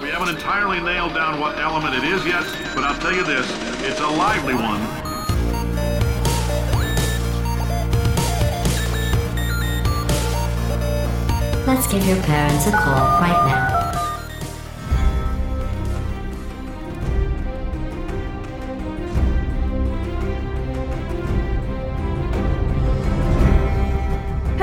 We haven't entirely nailed down what element it is yet, but I'll tell you this it's a lively one. Let's give your parents a call right now.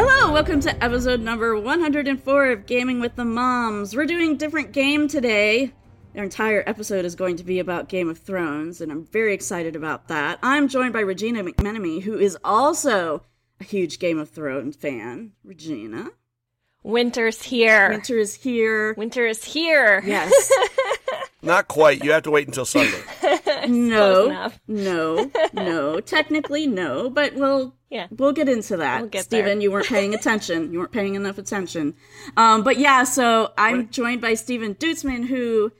Hello, welcome to episode number 104 of Gaming with the Moms. We're doing different game today. Our entire episode is going to be about Game of Thrones, and I'm very excited about that. I'm joined by Regina McMenemy, who is also a huge Game of Thrones fan. Regina. Winter's here. Winter is here. Winter is here. Yes. Not quite. You have to wait until Sunday. no, no, no. Technically, no, but we'll yeah we'll get into that. We'll get Stephen, there. you weren't paying attention. you weren't paying enough attention. Um, but yeah, so I'm joined by Stephen Dutzman, who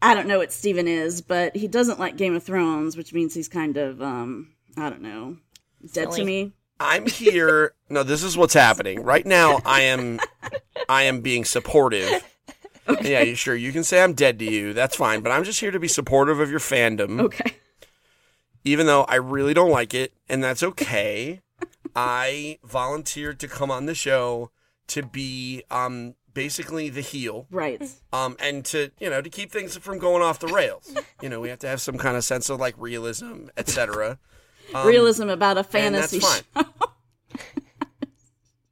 I don't know what Stephen is, but he doesn't like Game of Thrones, which means he's kind of um, I don't know, dead to me. I'm here. No, this is what's happening right now. I am, I am being supportive. Yeah, you sure you can say I'm dead to you. That's fine, but I'm just here to be supportive of your fandom. Okay. even though I really don't like it, and that's okay. I volunteered to come on the show to be um basically the heel. Right. Um and to, you know, to keep things from going off the rails. You know, we have to have some kind of sense of like realism, etc. Um, Realism about a and that's fantasy fine. show.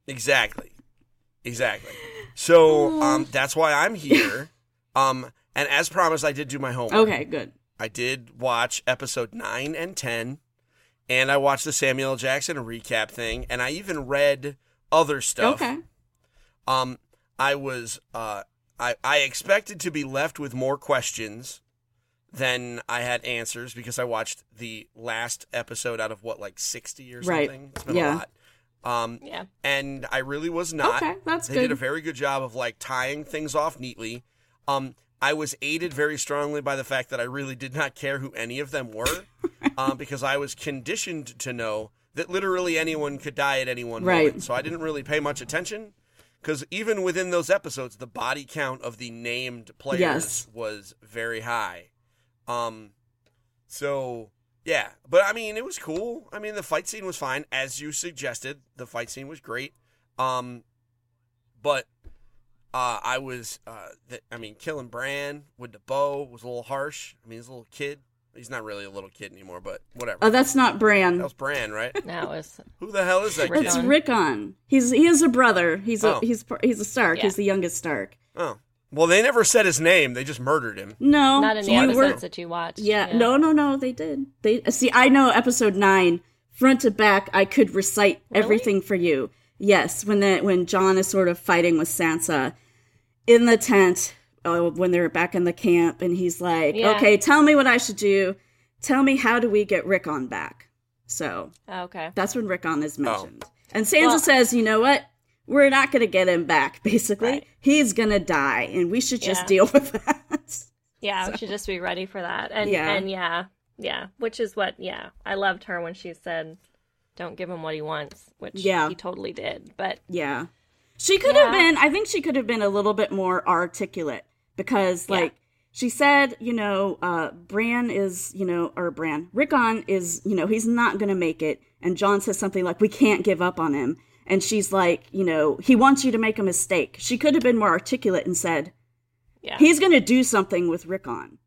Exactly. Exactly. So um that's why I'm here. Um and as promised I did do my homework. Okay, good. I did watch episode 9 and 10, and I watched the Samuel L. Jackson recap thing, and I even read other stuff. Okay. Um, I was, uh, I, I expected to be left with more questions than I had answers because I watched the last episode out of what, like 60 or Right. something? It's been Yeah. a lot. Um, Yeah. and I really was not. Okay, that's they good. did a very good job of like tying things off neatly. Um, I was aided very strongly by the fact that I really did not care who any of them were, um, because I was conditioned to know that literally anyone could die at any one Right. moment. So I didn't really pay much attention, because even within those episodes, the body count of the named players Yes. was very high. Um, so yeah, but I mean, it was cool. I mean, the fight scene was fine, as you suggested. The fight scene was great. Um, but uh, I was, uh, th- I mean, killing Bran with the bow was a little harsh. I mean, he's a little kid. He's not really a little kid anymore, but whatever. Oh, that's not Bran. that was Bran, right? Now it's Who the hell is that It's kid? Rickon. Rickon. He's he is a brother. He's a oh. he's he's a Stark. Yeah. He's the youngest Stark. Oh, well, they never said his name. They just murdered him. No, not in the you episodes were- that you watched. Yeah, no, no, no. They did. They see. I know episode nine, front to back. I could recite Really? everything for you. Yes, when the when Jon is sort of fighting with Sansa in the tent, uh, when they're back in the camp, and he's like, Yeah. "Okay, tell me what I should do. Tell me how do we get Rickon back." So Oh, okay. that's when Rickon is mentioned, and Sansa Well- says, "You know what? We're not going to get him back. Basically, Right. he's going to die, and we should just Yeah. deal with that." Yeah, we should just be ready for that. And Yeah. and yeah, yeah, which is what yeah, I loved her when she said, "Don't give him what he wants," which Yeah. he totally did. But Yeah. She could have been, I think she could have been a little bit more articulate because, Yeah. like, she said, you know, uh, Bran is, you know, or Bran, Rickon is, you know, he's not going to make it. And Jon says something like, we can't give up on him. And she's like, you know, he wants you to make a mistake. She could have been more articulate and said, yeah, he's going to do something with Rickon.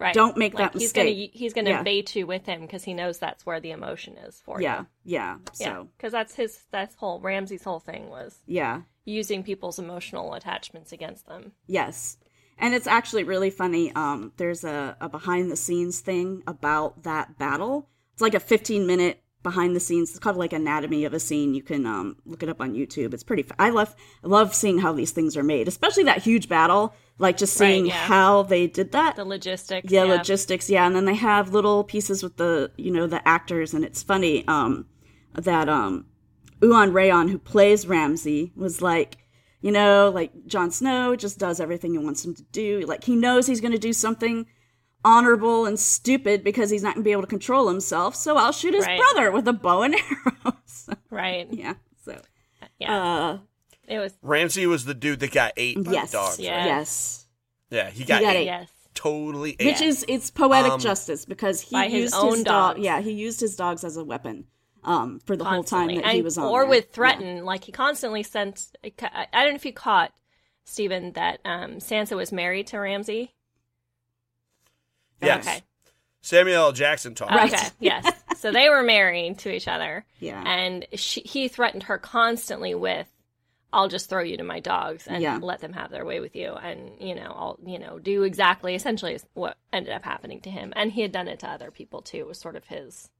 right. don't make that he's mistake. Gonna, he's going to Yeah. bait you with him because he knows that's where the emotion is for Yeah. you. Yeah. Yeah, So, because that's his that's whole Ramsay's whole thing was yeah. using people's emotional attachments against them. Yes. And it's actually really funny. Um, there's a, a behind the scenes thing about that battle. It's like a 15 minute behind the scenes. It's called like Anatomy of a Scene. You can um, look it up on YouTube. It's pretty. F- I love I love seeing how these things are made, especially that huge battle. Like just Right, seeing yeah. how they did that. The logistics. yeah, logistics. Yeah, and then they have little pieces with the you know the actors, and it's funny um, that um, Iwan Rheon, who plays Ramsay, was like. You know, like Jon Snow just does everything he wants him to do. Like he knows he's going to do something honorable and stupid because he's not going to be able to control himself. So I'll shoot his Right. brother with a bow and arrow. So, Right. yeah. So Yeah. uh, it was. Ramsay was the dude that got ate by yes, dogs. Yeah. right? yes. Yeah, he got, got ate. ate. Yes. Totally ate. Which is it's poetic Um, justice because he By his used own dog. Yeah, he used his dogs as a weapon um, for the whole time constantly. that he was on. or there. with Yeah. threaten like he constantly sent i don't know if you caught Stephen that um sansa was married to ramsey yes. okay Samuel L. Jackson talked. Right. okay yes so they were married to each other Yeah. and she, he threatened her constantly with I'll just throw you to my dogs and Yeah. let them have their way with you, and you know, I'll you know do exactly essentially what ended up happening to him, and he had done it to other people too. It was sort of his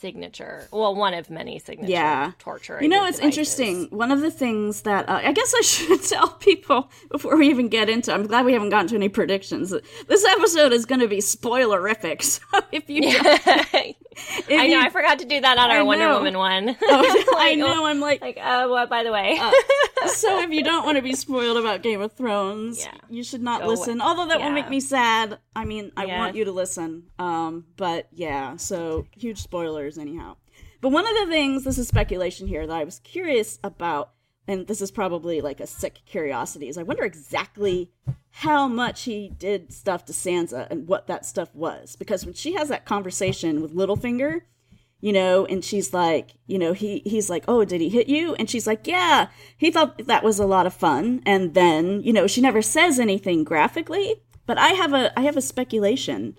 signature, well, one of many signature Yeah. torture. You know, it's interesting. One of the things that uh, I guess I should tell people before we even get into. I'm glad we haven't gotten to any predictions. This episode is going to be spoilerific. So if you, I know you- I forgot to do that on our Wonder. Woman one. Oh, I know. I'm like, Like, uh, what? By the way, so if you don't want to be spoiled about Game of Thrones, Yeah. you should not Go listen. away. Although that will Yeah. make me sad. I mean, I Yeah. want you to listen. Um, but yeah, so huge spoilers anyhow. But one of the things, this is speculation here, that I was curious about, and this is probably like a sick curiosity, is I wonder exactly how much he did stuff to Sansa and what that stuff was. Because when she has that conversation with Littlefinger, you know and she's like you know he he's like oh did he hit you? And she's like yeah he thought that was a lot of fun. And then you know she never says anything graphically but i have a i have a speculation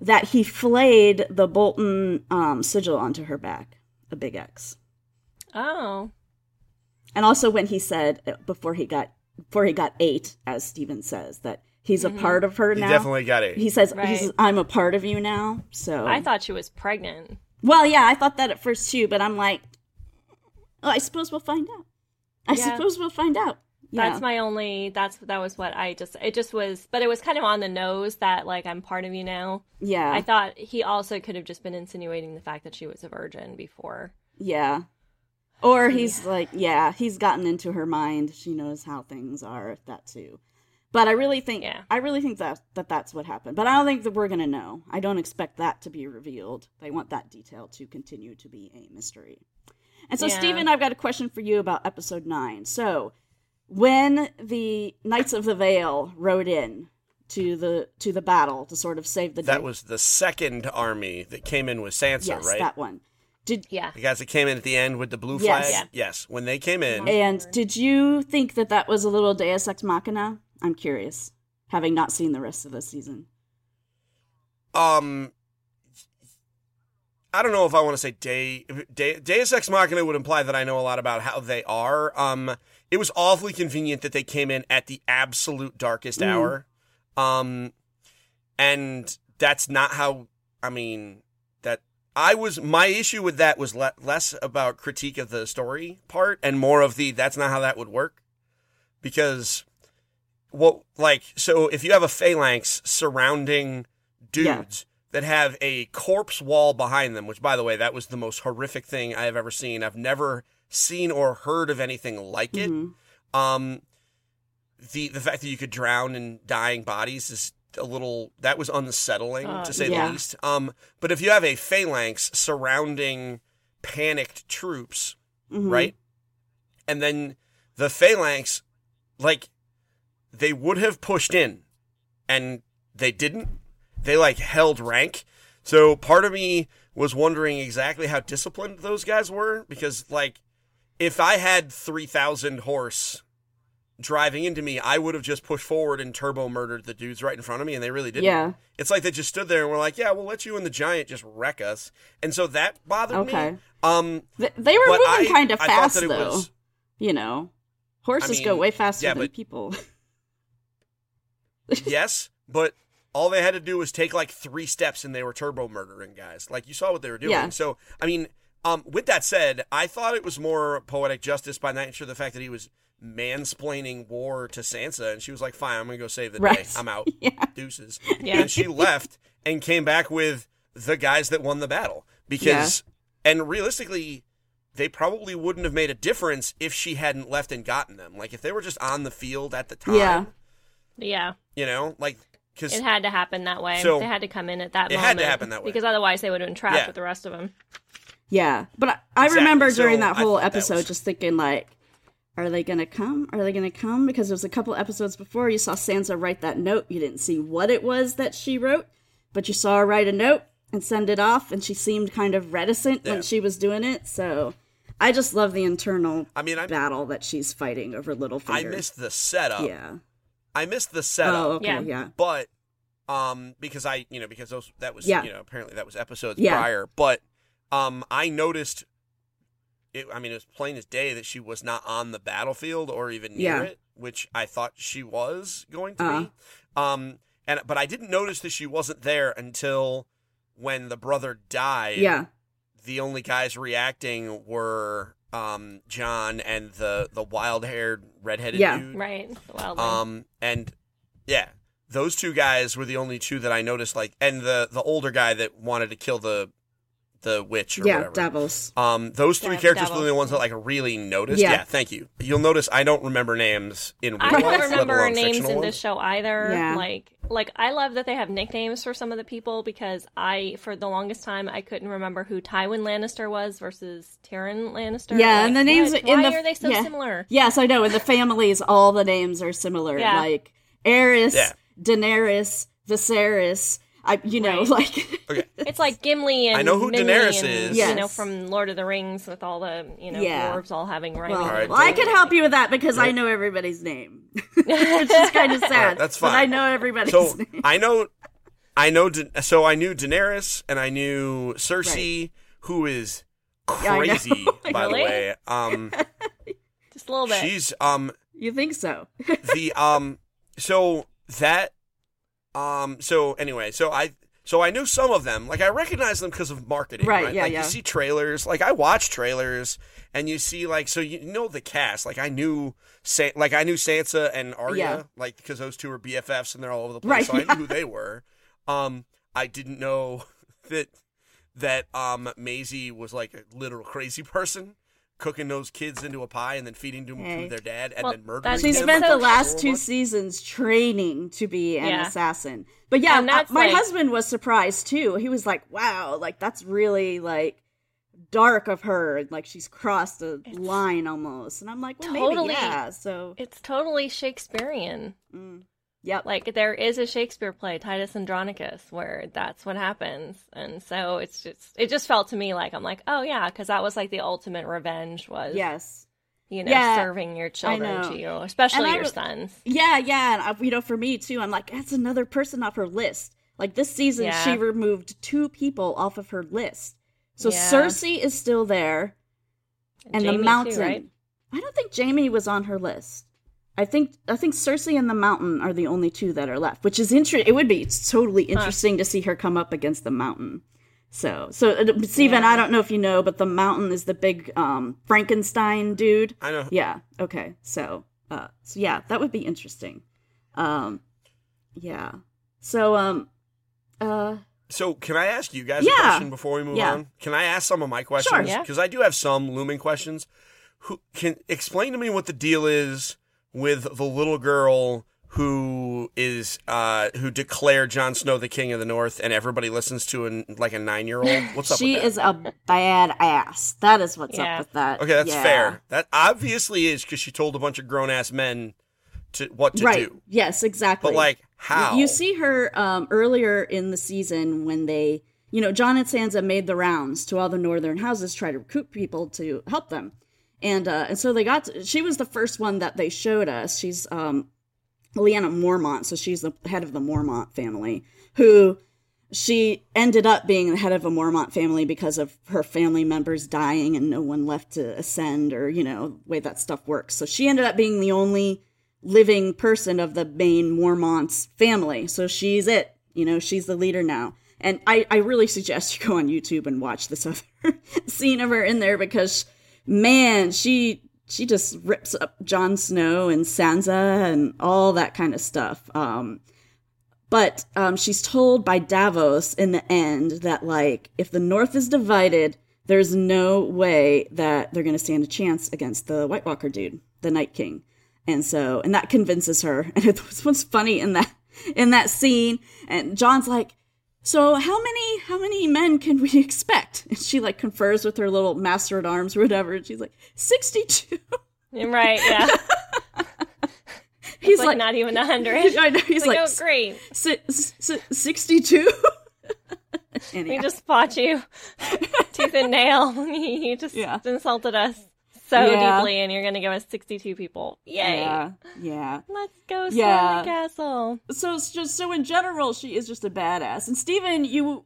that he flayed the bolton um, sigil onto her back a big x. Oh, and also when he said uh, before he got before he got ate as stephen says that he's a part of her He now definitely got ate. he says he Right. says i'm a part of you now so I thought she was pregnant. Well, yeah, I thought that at first too, but I'm like, oh, I suppose we'll find out. I Yeah. suppose we'll find out. Yeah. That's my only. That's that was what I just. It just was, but it was kind of on the nose that like I'm part of you now. yeah, I thought he also could have just been insinuating the fact that she was a virgin before. yeah. Or he's like, yeah, he's gotten into her mind. She knows how things are. That too. But I really think, Yeah. I really think that that that's what happened. But I don't think that we're gonna know. I don't expect that to be revealed. They want that detail to continue to be a mystery. And so, Yeah. Stephen, I've got a question for you about episode nine. So, when the Knights of the Vale rode in to the to the battle to sort of save the that day, was the second army that came in with Sansa, yes, right? that one. Did Yeah. The guys that came in at the end with the blue Yes. flag. Yeah. Yes. When they came in, and did you think that that was a little Deus Ex Machina? I'm curious, having not seen the rest of the season. um, I don't know if I want to say day, day Deus Ex Machina would imply that I know a lot about how they are. Um, it was awfully convenient that they came in at the absolute darkest Mm. hour. Um, and that's not how. I mean, that I was my issue with that was le- less about critique of the story part and more of the that's not how that would work. Because what like so if you have a phalanx surrounding dudes that have a corpse wall behind them which by the way that was the most horrific thing i have ever seen. I've never seen or heard of anything like it. Mhm. um the the fact that you could drown in dying bodies is a little that was unsettling Uh, to say yeah. the least um but if you have a phalanx surrounding panicked troops Mhm. right? And then the phalanx, like, they would have pushed in, and they didn't. They like held rank. So part of me was wondering exactly how disciplined those guys were because, like, if I had three thousand horse driving into me, I would have just pushed forward and turbo murdered the dudes right in front of me, and they really didn't. Yeah. It's like they just stood there and were like, "Yeah, we'll let you and the giant just wreck us," and so that bothered Okay. me. Um, Th- they were moving kind of fast though. was- You know, horses I go way faster yeah, than but- people. yes, but all they had to do was take like three steps and they were turbo murdering guys. Like you saw what they were doing. Yeah. So I mean, Um, with that said, I thought it was more poetic justice by nature of the fact that he was mansplaining war to Sansa, and she was like, "Fine, I'm gonna go save the day. I'm out. Yeah. Deuces." Yeah. And she left and came back with the guys that won the battle because, and realistically, they probably wouldn't have made a difference if she hadn't left and gotten them. Like if they were just on the field at the time, Yeah. Yeah. you know, like because It had to happen that way. So- they had to come in at that It moment. had to happen that way. Because otherwise they would have been trapped Yeah. with the rest of them. Yeah, but I, I Exactly. remember So during that whole thought that episode was- just thinking like, are they gonna come? Are they gonna come? Because there was a couple episodes before you saw Sansa write that note. You didn't see what it was that she wrote, but you saw her write a note and send it off, and she seemed kind of reticent Yeah. when she was doing it. So I just love the internal I mean, I battle that she's fighting over Littlefinger. I missed the setup. Yeah. I missed the setup. Oh, okay. Yeah. Yeah. but um because i you know because those that was Yeah. you know apparently that was episodes Yeah. prior but um i noticed it i mean it was plain as day that she was not on the battlefield or even near Yeah. it which i thought she was going to Uh-huh. be um and but i didn't notice that she wasn't there until when the brother died Yeah. the only guys reacting were um john and the the wild haired redheaded Yeah. dude Right. The wildling. um, and yeah, those two guys were the only two that I noticed. Like, and the the older guy that wanted to kill the the witch or Yeah. whatever. Davos. Um, those three Dav- characters were the only ones that like really noticed. Yeah. Yeah. thank you. You'll notice I don't remember names in real I life, don't let remember names in ones. this show either. Yeah. Like, like I love that they have nicknames for some of the people because I, for the longest time, I couldn't remember who Tywin Lannister was versus Tyrion Lannister. Yeah, Like, and the names what? in Why the are they so yeah. similar? Yes, I know. In the families, all the names are similar. Yeah. Like Aerys, Yeah. Daenerys, Viserys. I, you know, Right. like Okay, It's like Gimli and I know who Minley Daenerys and, is. You know, from Lord of the Rings with all the you know Yeah. dwarves all having rhyming. well, right, well, I don't- can help you with that because I know everybody's name, which is kind of sad. right, that's But I know everybody's so name. I know, I know. Da- So I knew Daenerys and I knew Cersei, who is Yeah, I know. crazy by the way. Um, Just a little bit. she's um You think so? the um so that um so anyway so i so i knew some of them. Like i recognize them because of marketing Right, right, yeah, like yeah. you see trailers like i watch trailers and you see like so you know the cast. Like i knew Sa- like i knew sansa and arya Yeah. like because those two are bffs and they're all over the place Right, so i knew who they were. Um i didn't know that that um Maisie was like a literal crazy person cooking those kids into a pie and then feeding them Hey. to their dad and Well, then murdering that's- She them. spent like the last two horrible- seasons training to be an Yeah. assassin. But yeah, And that's my like- husband was surprised too. He was like, "Wow, like that's really like dark of her. Like she's crossed a line almost." And I'm like, "Well, Totally. maybe yeah." So, it's totally Shakespearean. Mm. Yep. Like there is a Shakespeare play, Titus Andronicus, where that's what happens, and so it's just it just felt to me like I'm like, oh yeah, because that was like the ultimate revenge was, yes. you know, Yeah, serving your children to you, especially And your was- sons. Yeah, yeah, and I, you know, for me too, I'm like, that's another person off her list. Like this season, Yeah. she removed two people off of her list. So Yeah. Cersei is still there, and Jaime the too, mountain. right? I don't think Jaime was on her list. I think I think Cersei and the mountain are the only two that are left, which is interesting. It would be totally interesting to see her come up against the mountain. So, so uh, Stephen, Yeah. I don't know if you know, but the mountain is the big um, Frankenstein dude. I know. Yeah. Okay. So, uh, so yeah, that would be interesting. Um, yeah. So, um, uh, So, can I ask you guys Yeah. a question before we move Yeah. on? Can I ask some of my questions? Sure. Yeah. Because I do have some looming questions. Who can explain to me what the deal is with the little girl who is uh who declared Jon Snow the king of the North, and everybody listens to an like a nine year old? What's up? she with that? is a bad ass. That is what's Yeah. up with that. okay. That's Yeah. fair. That obviously is because she told a bunch of grown ass men to what to right. do. Yes, exactly. But like how? You see her um, earlier in the season when they, you know, Jon and Sansa made the rounds to all the northern houses, try to recruit people to help them, and uh, and so they got. To, she was the first one that they showed us. She's um, Lyanna Mormont, so she's the head of the Mormont family, who she ended up being the head of a Mormont family because of her family members dying and no one left to ascend or you know the way that stuff works. So she ended up being the only living person of the main Mormont's family. So she's it. You know, she's the leader now. And I, I really suggest you go on YouTube and watch this other scene of her in there because, man, she she just rips up Jon Snow and Sansa and all that kind of stuff. Um, but um, she's told by Davos in the end that like if the North is divided, there's no way that they're going to stand a chance against the White Walker dude, the Night King. And so, and that convinces her. And it was funny in that in that scene. And Jon's like, "So how many how many men can we expect?" And she like confers with her little master at arms or whatever. And she's like, 62. Right, yeah. He's like, like, not even a hundred. I know. He's like, like, oh great. si- si- 62. We just fought you tooth and nail. you just Yeah. insulted us so Yeah. deeply, and you're going to give us 62 people. Yay! Yeah, yeah. Let's go storm Yeah. the castle. So just so in general, she is just a badass. And Stephen, you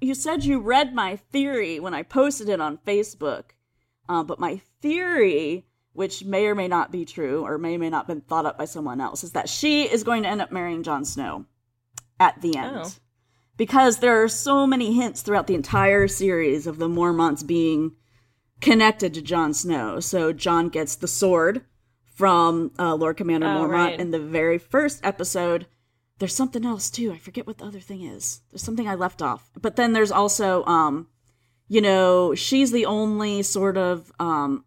you said you read my theory when I posted it on Facebook, uh, but my theory, which may or may not be true, or may or may not have been thought up by someone else, is that she is going to end up marrying Jon Snow at the end. Oh. Because there are so many hints throughout the entire series of the Mormonts being connected to Jon Snow. So Jon gets the sword from uh, Lord Commander Oh, Mormont right. in the very first episode. There's something else too. I forget what the other thing is. There's something I left off. But then there's also, um, you know, she's the only sort of, um,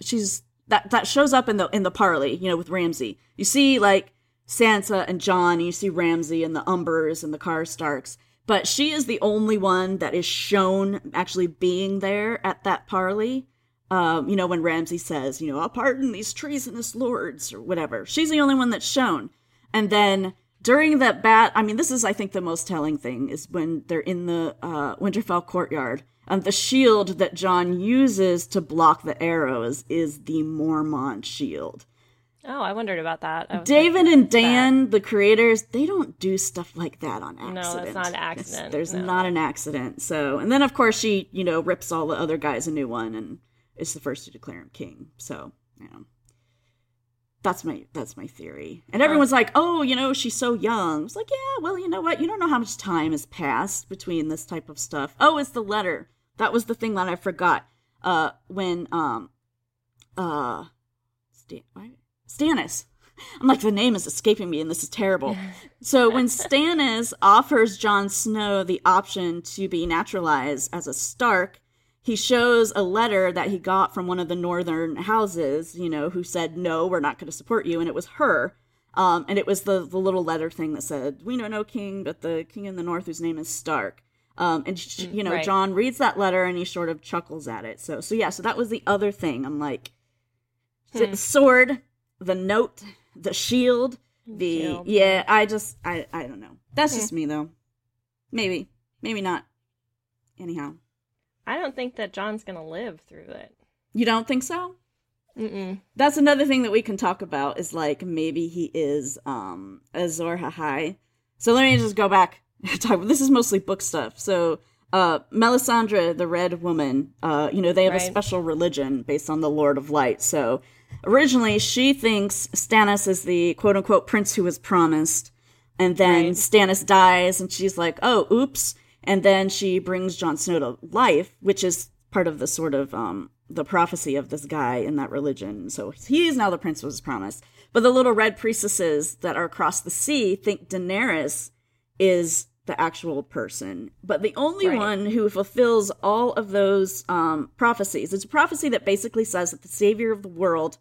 she's that that shows up in the in the parley. You know, with Ramsay. You see like Sansa and Jon. And you see Ramsay and the Umbers and the Karstarks. But she is the only one that is shown actually being there at that parley. Um, you know, when Ramsay says, you know, I'll pardon these treasonous lords or whatever. She's the only one that's shown. And then during that bat, I mean, this is, I think, the most telling thing is when they're in the uh, Winterfell courtyard. And the shield that Jon uses to block the arrows is the Mormont shield. Oh, I wondered about that. David like, and what's that? Dan, the creators, they don't do stuff like that on accident. No, that's not an It's- accident, There's no. not an accident. So, and then of course she, you know, rips all the other guys a new one, and is the first to declare him king. So, you know, that's my that's my theory. And everyone's like, oh, you know, she's so young. It's like, yeah, well, you know what? You don't know how much time has passed between this type of stuff. Oh, it's the letter. That was the thing that I forgot. Uh, when um, uh, why- Stannis. I'm like, the name is escaping me, and this is terrible. So when Stannis offers Jon Snow the option to be naturalized as a Stark, he shows a letter that he got from one of the northern houses, you know, who said, "No, we're not going to support you," and it was her. Um, and it was the the little letter thing that said, "We know no king, but the king in the north, whose name is Stark." Um, and sh- you know, right. Jon reads that letter and he sort of chuckles at it. So, so yeah, so that was the other thing. I'm like, the sword, the note, the shield, the Shield. yeah. I just, I, I don't know. That's just me though. Maybe, maybe not. Anyhow, I don't think that Jon's to live through it. you don't think so? Mm-mm. That's another thing that we can talk about is like maybe he is um Azor Ahai. So let me just go back. Talk- this is mostly book stuff. So uh Melisandre, the Red Woman, uh, you know, they have a special religion based on the Lord of Light. So originally she thinks Stannis is the quote unquote prince who was promised. And then Right. Stannis dies and she's like, oh, oops. And then she brings Jon Snow to life, which is part of the sort of um the prophecy of this guy in that religion. So he's now the prince who was promised. But the little red priestesses that are across the sea think Daenerys is the actual person. But the only Right. one who fulfills all of those um, prophecies, it's a prophecy that basically says that the savior of the world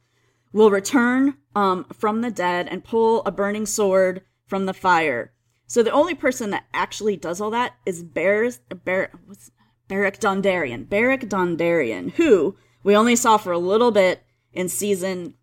will return um, from the dead and pull a burning sword from the fire. So the only person that actually does all that is Bar- Bar- what's Beric Dondarrion. Beric Dondarrion, who we only saw for a little bit in season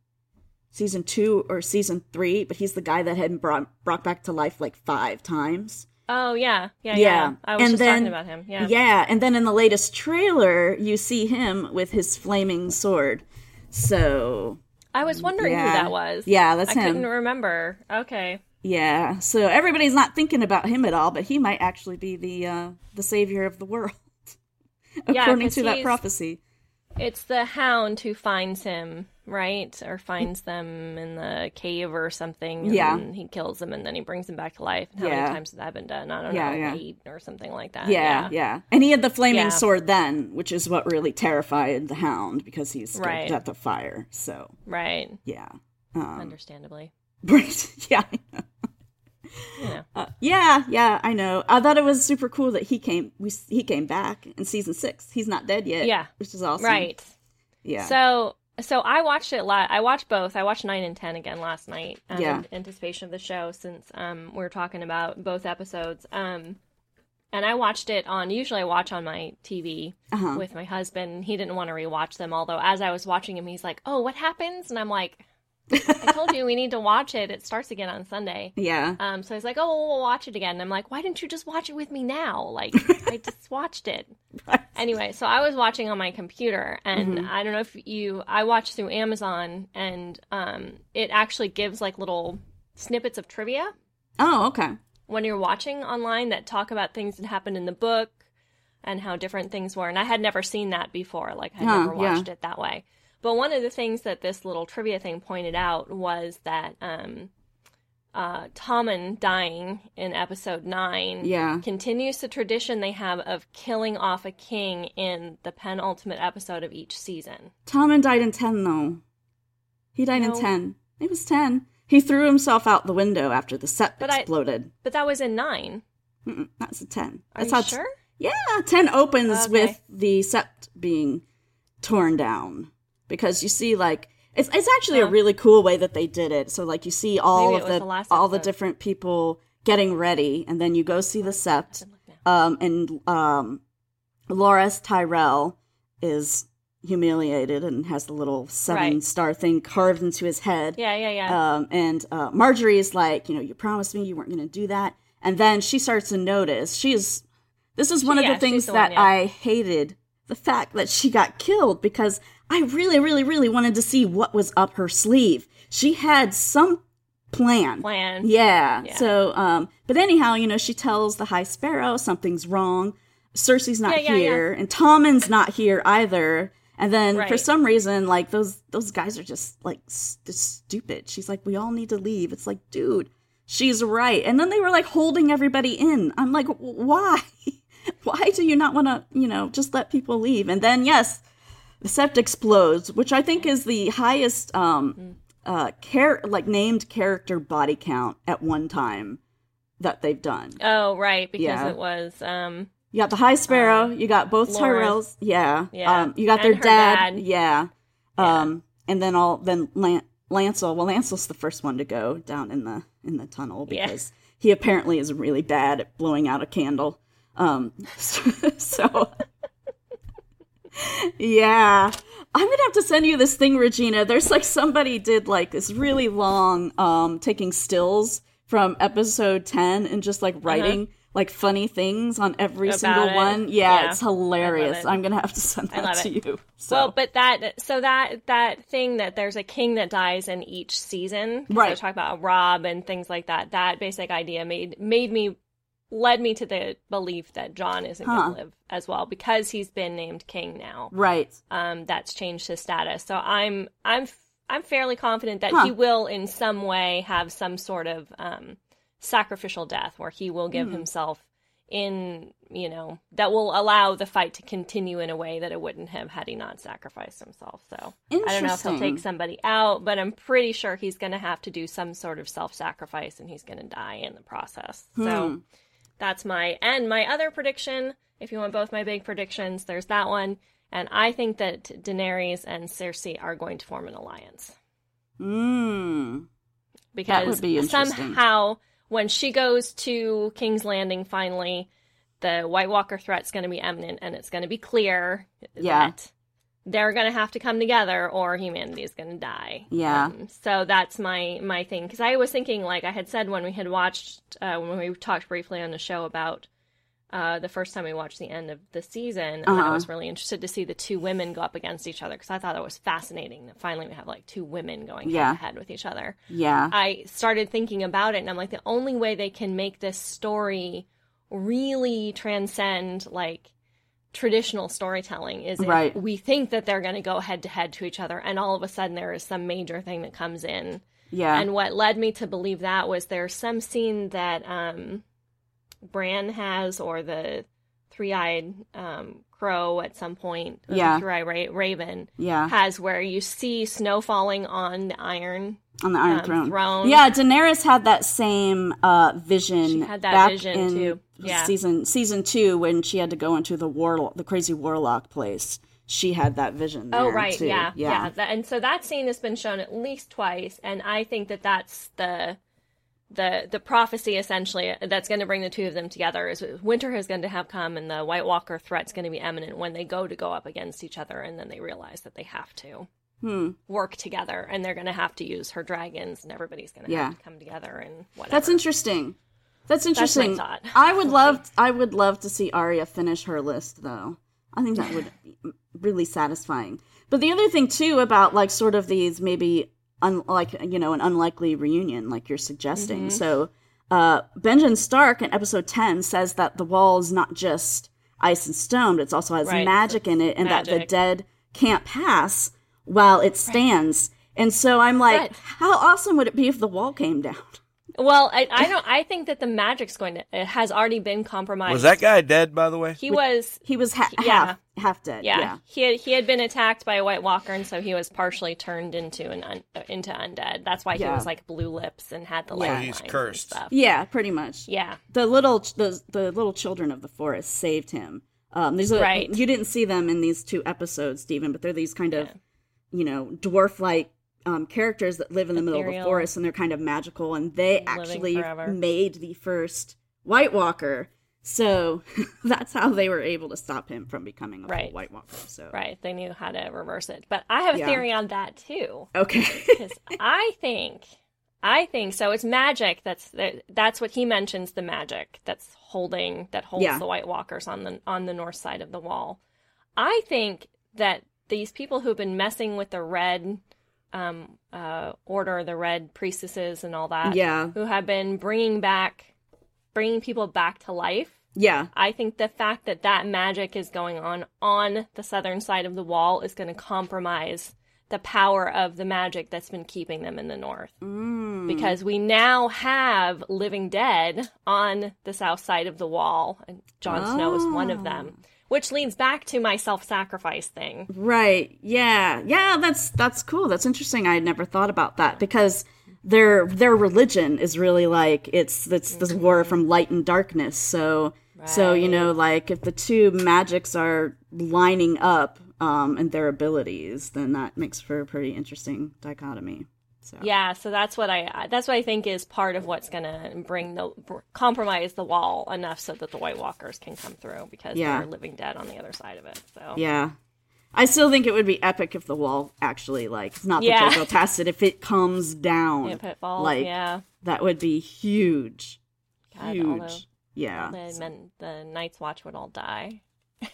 season two or season three, but he's the guy that had been brought brought back to life like five times. Oh, yeah. Yeah, yeah. Yeah, I was and just then talking about him. Yeah. yeah, and then in the latest trailer, you see him with his flaming sword. So I was wondering Yeah. who that was. Yeah, that's I him. couldn't remember. Okay. Yeah, so everybody's not thinking about him at all, but he might actually be the uh, the savior of the world, Yeah, to that prophecy. It's the hound who finds him right? Or finds them in the cave or something. And Yeah. he kills them and then he brings them back to life. And how Yeah. many times has that been done? I don't Yeah, know, yeah. eight or something like that. Yeah, yeah. And he had the flaming Yeah. sword then, which is what really terrified the hound because he's scared Right. to death of fire. So, Right. yeah. Um, Understandably. right. Yeah. I know. You know. Uh, yeah, yeah, I know. I thought it was super cool that he came. We he came back in season six. He's not dead yet. Yeah. which is awesome. Right. Yeah. So so I watched it. La- I watched both. I watched nine and ten again last night. Um, Yeah. Anticipation of the show, since um we are talking about both episodes. Um, and I watched it on. Usually, I watch on my TV Uh-huh. with my husband. He didn't want to rewatch them. Although, as I was watching him, he's like, "Oh, what happens?" And I'm like, "I told you we need to watch it. It starts again on Sunday." yeah. Um, so he's like, "Oh, well, we'll watch it again." And I'm like, "Why didn't you just watch it with me now? Like, I just watched it." Anyway, so I was watching on my computer, and Mm-hmm. I don't know if you, I watched through Amazon, and um, it actually gives like little snippets of trivia Oh, okay. when you're watching online that talk about things that happened in the book and how different things were. And I had never seen that before. Like, I Huh, never yeah. watched it that way. But one of the things that this little trivia thing pointed out was that um, uh, Tommen dying in episode nine Yeah. continues the tradition they have of killing off a king in the penultimate episode of each season. Tommen died in ten though. He died No. in ten. It was ten. He threw himself out the window after the set But I- exploded. But that was in nine. Mm-mm, that's a ten. Are That's you sure? Yeah, ten opens Okay. with the sept being torn down because you see like it's it's actually a really cool way that they did it. So like you see all Maybe of the, the all the different people getting ready, and then you go see the sept. Um, and um, Loras Tyrell is humiliated and has the little seven Right. star thing carved into his head. Yeah, yeah, yeah. Um, and uh, Margaery is like, you know, you promised me you weren't going to do that. And then she starts to notice. She is. This is one She- of yeah, the things the that one, yeah. I hated the fact that she got killed because I really, really, really wanted to see what was up her sleeve. She had some plan. Plan. Yeah. Yeah. So, um, but anyhow, you know, she tells the High Sparrow something's wrong. Cersei's not Yeah, yeah, here, and Tommen's not here either. And then for some reason, like those those guys are just like s- just stupid. She's like, we all need to leave. It's like, dude, she's right. And then they were like holding everybody in. I'm like, why? why do you not want to, you know, just let people leave? And then yes, the sept explodes, which I think is the highest um uh char- like named character body count at one time that they've done. Oh, right, because Yeah. it was um You got the High Sparrow. you got both Loras. Tyrells. Yeah. Yeah. Um, you got And their dad. dad. Yeah. Um, and then all then Lan- Lancel. Well, Lancel's the first one to go down in the in the tunnel Yeah. because he apparently is really bad at blowing out a candle. Um, so yeah. I'm gonna have to send you this thing, Regina. There's like somebody did like this really long um taking stills from episode 10 and just like writing like funny things on every Uh-huh. About single it. one. Yeah, Yeah. it's hilarious. it. I'm gonna have to send that to it. you. So Well, but that so that that thing that there's a king that dies in each season. Right. was talking about Robb and things like that. That basic idea made made me led me to the belief that Jon isn't Huh. going to live as well because he's been named king now. right. Um, that's changed his status. So I'm I'm I'm fairly confident that Huh. he will in some way have some sort of um, sacrificial death where he will give himself in you know that will allow the fight to continue in a way that it wouldn't have had he not sacrificed himself so i don't know if he'll take somebody out but i'm pretty sure he's going to have to do some sort of self-sacrifice and he's going to die in the process Hmm. so that's my and my other prediction if you want both my big predictions there's that one and i think that daenerys and cersei are going to form an alliance Mm. because would be interesting. somehow when she goes to King's Landing finally, the White Walker threat's going to be imminent, and it's going to be clear Yeah. that they're going to have to come together, or humanity is going to die. Yeah. Um, so that's my my thing because I was thinking, like I had said when we had watched uh, when we talked briefly on the show about. Uh, the first time we watched the end of the season, I Uh-huh. was really interested to see the two women go up against each other because I thought it was fascinating that finally we have like two women going head to head with each other. Yeah. I started thinking about it, and I'm like, the only way they can make this story really transcend like traditional storytelling is Right. we think that they're going to go head to head to each other and all of a sudden there is some major thing that comes in Yeah. and what led me to believe that was there's some scene that um, Bran has, or the three-eyed um, crow at some point, Yeah. three-eyed ra- raven yeah. has, where you see snow falling on the iron. on the Iron um, Throne. throne. Yeah, Daenerys had that same uh, vision. She had that vision, in too. Yeah. Season season two when she had to go into the war the crazy warlock place. She had that vision. There Oh, right, too. yeah, yeah. yeah, That- and so that scene has been shown at least twice, and I think that that's the the the prophecy essentially that's going to bring the two of them together is winter is going to have come and the White Walker threat's going to be imminent when they go to go up against each other, and then they realize that they have to Hmm. work together, and they're going to have to use her dragons, and everybody's going to Yeah. have to come together and whatever. That's interesting. That's interesting. thought. I would love I would love to see Arya finish her list though. I think that would be really satisfying. But the other thing too about like sort of these maybe un- like you know an unlikely reunion like you're suggesting. Mm-hmm. So uh Benjen Stark in episode 10 says that the wall is not just ice and stone, but it also has Right. magic in it and that the dead can't pass while it stands. And so I'm like, Right. how awesome would it be if the wall came down? Well, I, I don't. I think that the magic's going to it has already been compromised. Was that guy dead, by the way? He was He was ha- Yeah. half half dead. Yeah. Yeah. he had he had been attacked by a White Walker, and so he was partially turned into an un, uh, into undead. That's why he Yeah. was like blue lips and had the Yeah. yeah. he's cursed. Stuff. Yeah, pretty much. Yeah, The little the the little children of the forest saved him. Um, there's a Right. you didn't see them in these two episodes, Stephen, but they're these kind of you know dwarf like um, characters that live in the middle of the forest and they're kind of magical and they Living actually forever. made the first White Walker. So that's how they were able to stop him from becoming a Right. White Walker. So right. They knew how to reverse it, but I have a Yeah. theory on that too. okay. Because I think, I think so. It's magic. That's that's what he mentions. The magic that's holding that holds Yeah. the White Walkers on the on the north side of the wall. I think that these people who've been messing with the red um, uh, order, the red priestesses, and all that, Yeah. who have been bringing back, bringing people back to life. yeah. I think the fact that that magic is going on on the southern side of the wall is going to compromise the power of the magic that's been keeping them in the north. Mm. Because we now have living dead on the south side of the wall, and Jon Snow is one of them. Which leads back to my self-sacrifice thing. Right. Yeah. Yeah, that's that's cool. That's interesting. I had never thought about that because their their religion is really like it's it's this war from light and darkness. So so you know like if the two magics are lining up um and their abilities, then that makes for a pretty interesting dichotomy. So Yeah, so that's what I that's what I think is part of what's going to bring the compromise the wall enough so that the White Walkers can come through because Yeah. they're living dead on the other side of it. So Yeah. I still think it would be epic if the wall actually like it's not Yeah. the Jojo Tacit if it comes down. if it falls, like yeah. that would be huge. God, huge. although yeah. the men, the Night's Watch would all die.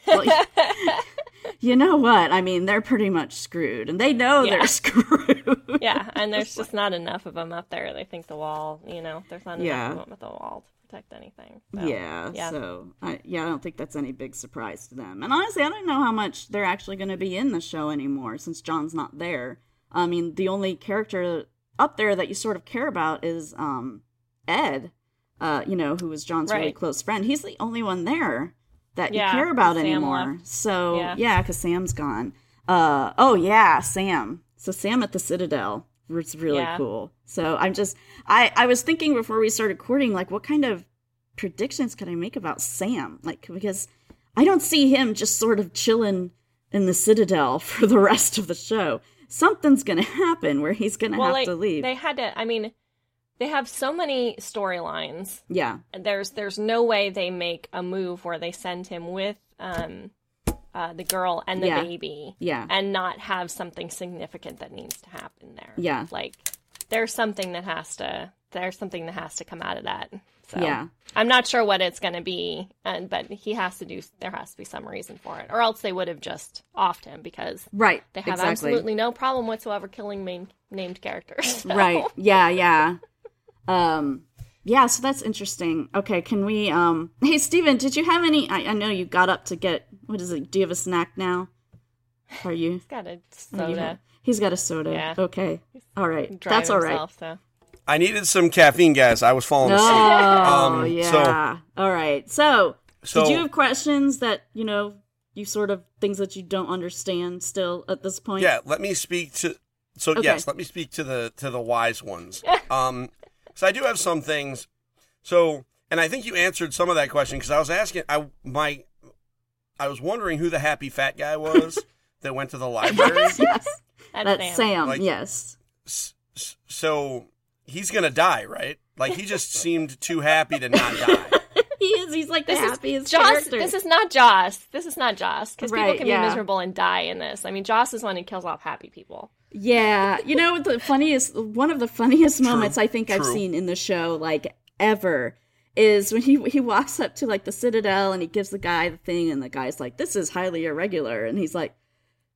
Well, you know what? I mean, they're pretty much screwed, and they know Yeah. they're screwed. Yeah, and there's just not enough of them up there. They think the wall, you know, there's not enough Yeah. of them with the wall to protect anything. So, yeah, yeah. So, I, yeah, I don't think that's any big surprise to them. And honestly, I don't know how much they're actually going to be in the show anymore since Jon's not there. I mean, the only character up there that you sort of care about is um, Ed. Uh, you know, who was Jon's really close friend. He's the only one there that Yeah, you care about anymore. left. So Yeah. yeah, because Sam's gone. Uh, oh yeah, Sam. So Sam at the Citadel was really Yeah. cool. So I'm just, I I was thinking before we started recording, like, what kind of predictions could I make about Sam? Like, because I don't see him just sort of chilling in the Citadel for the rest of the show. Something's gonna happen where he's gonna Well, have like, to leave. they had to. I mean, they have so many storylines. yeah, There's there's no way they make a move where they send him with um uh, the girl and the Yeah. baby yeah, and not have something significant that needs to happen there. Yeah. Like there's something that has to there's something that has to come out of that. So Yeah. I'm not sure what it's going to be, and but he has to do there has to be some reason for it, or else they would have just offed him because right. they have exactly. absolutely no problem whatsoever killing main named characters. So- Right. Yeah, yeah. Um yeah, so that's interesting. Okay, can we um Hey Stephen, did you have any I, I know you got up to get what is it? Do you have a snack now? Are you Got a soda. He's got a soda. Yeah. Okay. All right. Driving That's all right. himself, so. I needed some caffeine, guys. I was falling asleep. Oh, Um, yeah. all right. So, So, did you have questions that, you know, you sort of things that you don't understand still at this point? yeah, let me speak to. So Okay. yes, let me speak to the to the wise ones. um, so I do have some things. So, and I think you answered some of that question because I was asking. I my, I was wondering who the happy fat guy was that went to the library. yes. That's That's Sam. Sam. Like- yes. S- s- so he's gonna die, right? Like he just seemed too happy to not die. He is. He's like the This is happiest Joss. character. This is not Joss. This is not Joss because people can yeah. be miserable and die in this. I mean, Joss is one who kills off happy people. Yeah, you know the funniest one of the funniest moments I think I've seen in the show like ever is when he he walks up to like the Citadel and he gives the guy the thing and the guy's like this is highly irregular and he's like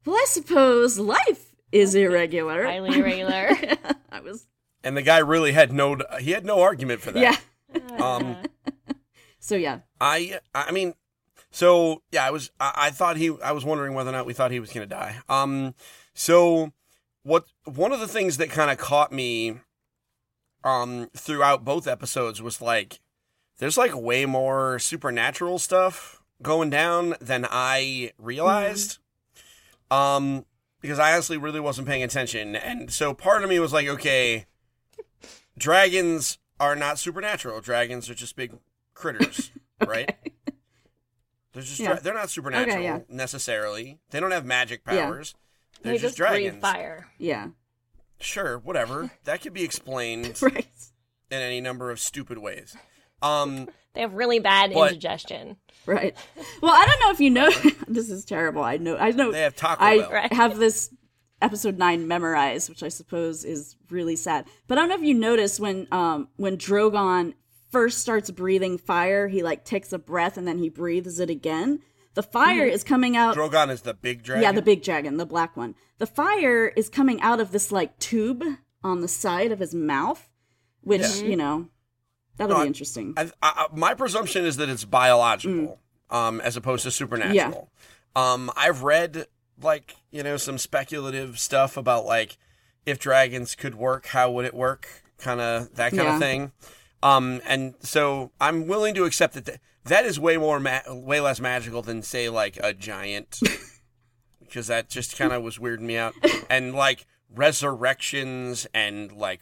well I suppose life is irregular. Highly irregular. I was And the guy really had no. He had no argument for that. yeah. Um. So yeah. I I mean, so yeah, I was I, I thought he I was wondering whether or not we thought he was gonna die. Um, so what one of the things that kind of caught me, um, throughout both episodes was like, there's like way more supernatural stuff going down than I realized. Um, because I honestly really wasn't paying attention, and so part of me was like, okay, dragons are not supernatural. Dragons are just big critters, right? They're just Yeah. dra- they're not supernatural yeah. necessarily. They don't have magic Yeah. Powers. They're they just, just dragons. breathe fire. Yeah. Sure, whatever. that could be explained Right. in any number of stupid ways. Um, They have really bad But- indigestion. Right. Well, I don't know if you know this is terrible. I know I know they have Taco I Bell. Have this episode nine memorized, which I suppose is really sad. But I don't know if you notice when um when Drogon first starts breathing fire, he like takes a breath and then he breathes it again. The fire is coming out. Drogon is the big dragon. yeah, the big dragon, the black one. The fire is coming out of this like tube on the side of his mouth, which you know that'll No, be interesting. I, I, my presumption is that it's biological, Mm. um, as opposed to supernatural. Um, I've read like you know some speculative stuff about like if dragons could work, how would it work, kind of that kind Yeah. of thing. Um, and so I'm willing to accept that th- that is way more, ma- way less magical than say like a giant, because that just kind of was weirding me out. And like resurrections and like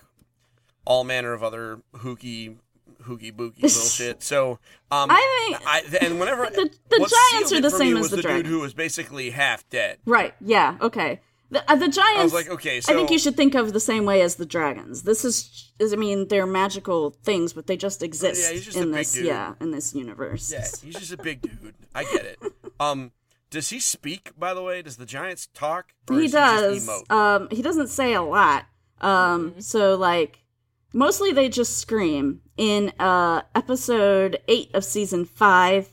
all manner of other hooky hooky booky bullshit. So um I think- I and whenever The- the giants are the same as the dude who was basically half dead. Right. Yeah. Okay. The, uh, the giants. I like, okay, so... I think you should think of the same way as the dragons. This is, is I mean, they're magical things, but they just exist Yeah, he's just a in big this, dude. yeah, in this universe. Yeah, he's just a big dude. I get it. Um does he speak by the way? Does the giants talk? Or he is just does. emote? um, he doesn't say a lot. Um, so like, mostly they just scream. In uh, episode eight of season five,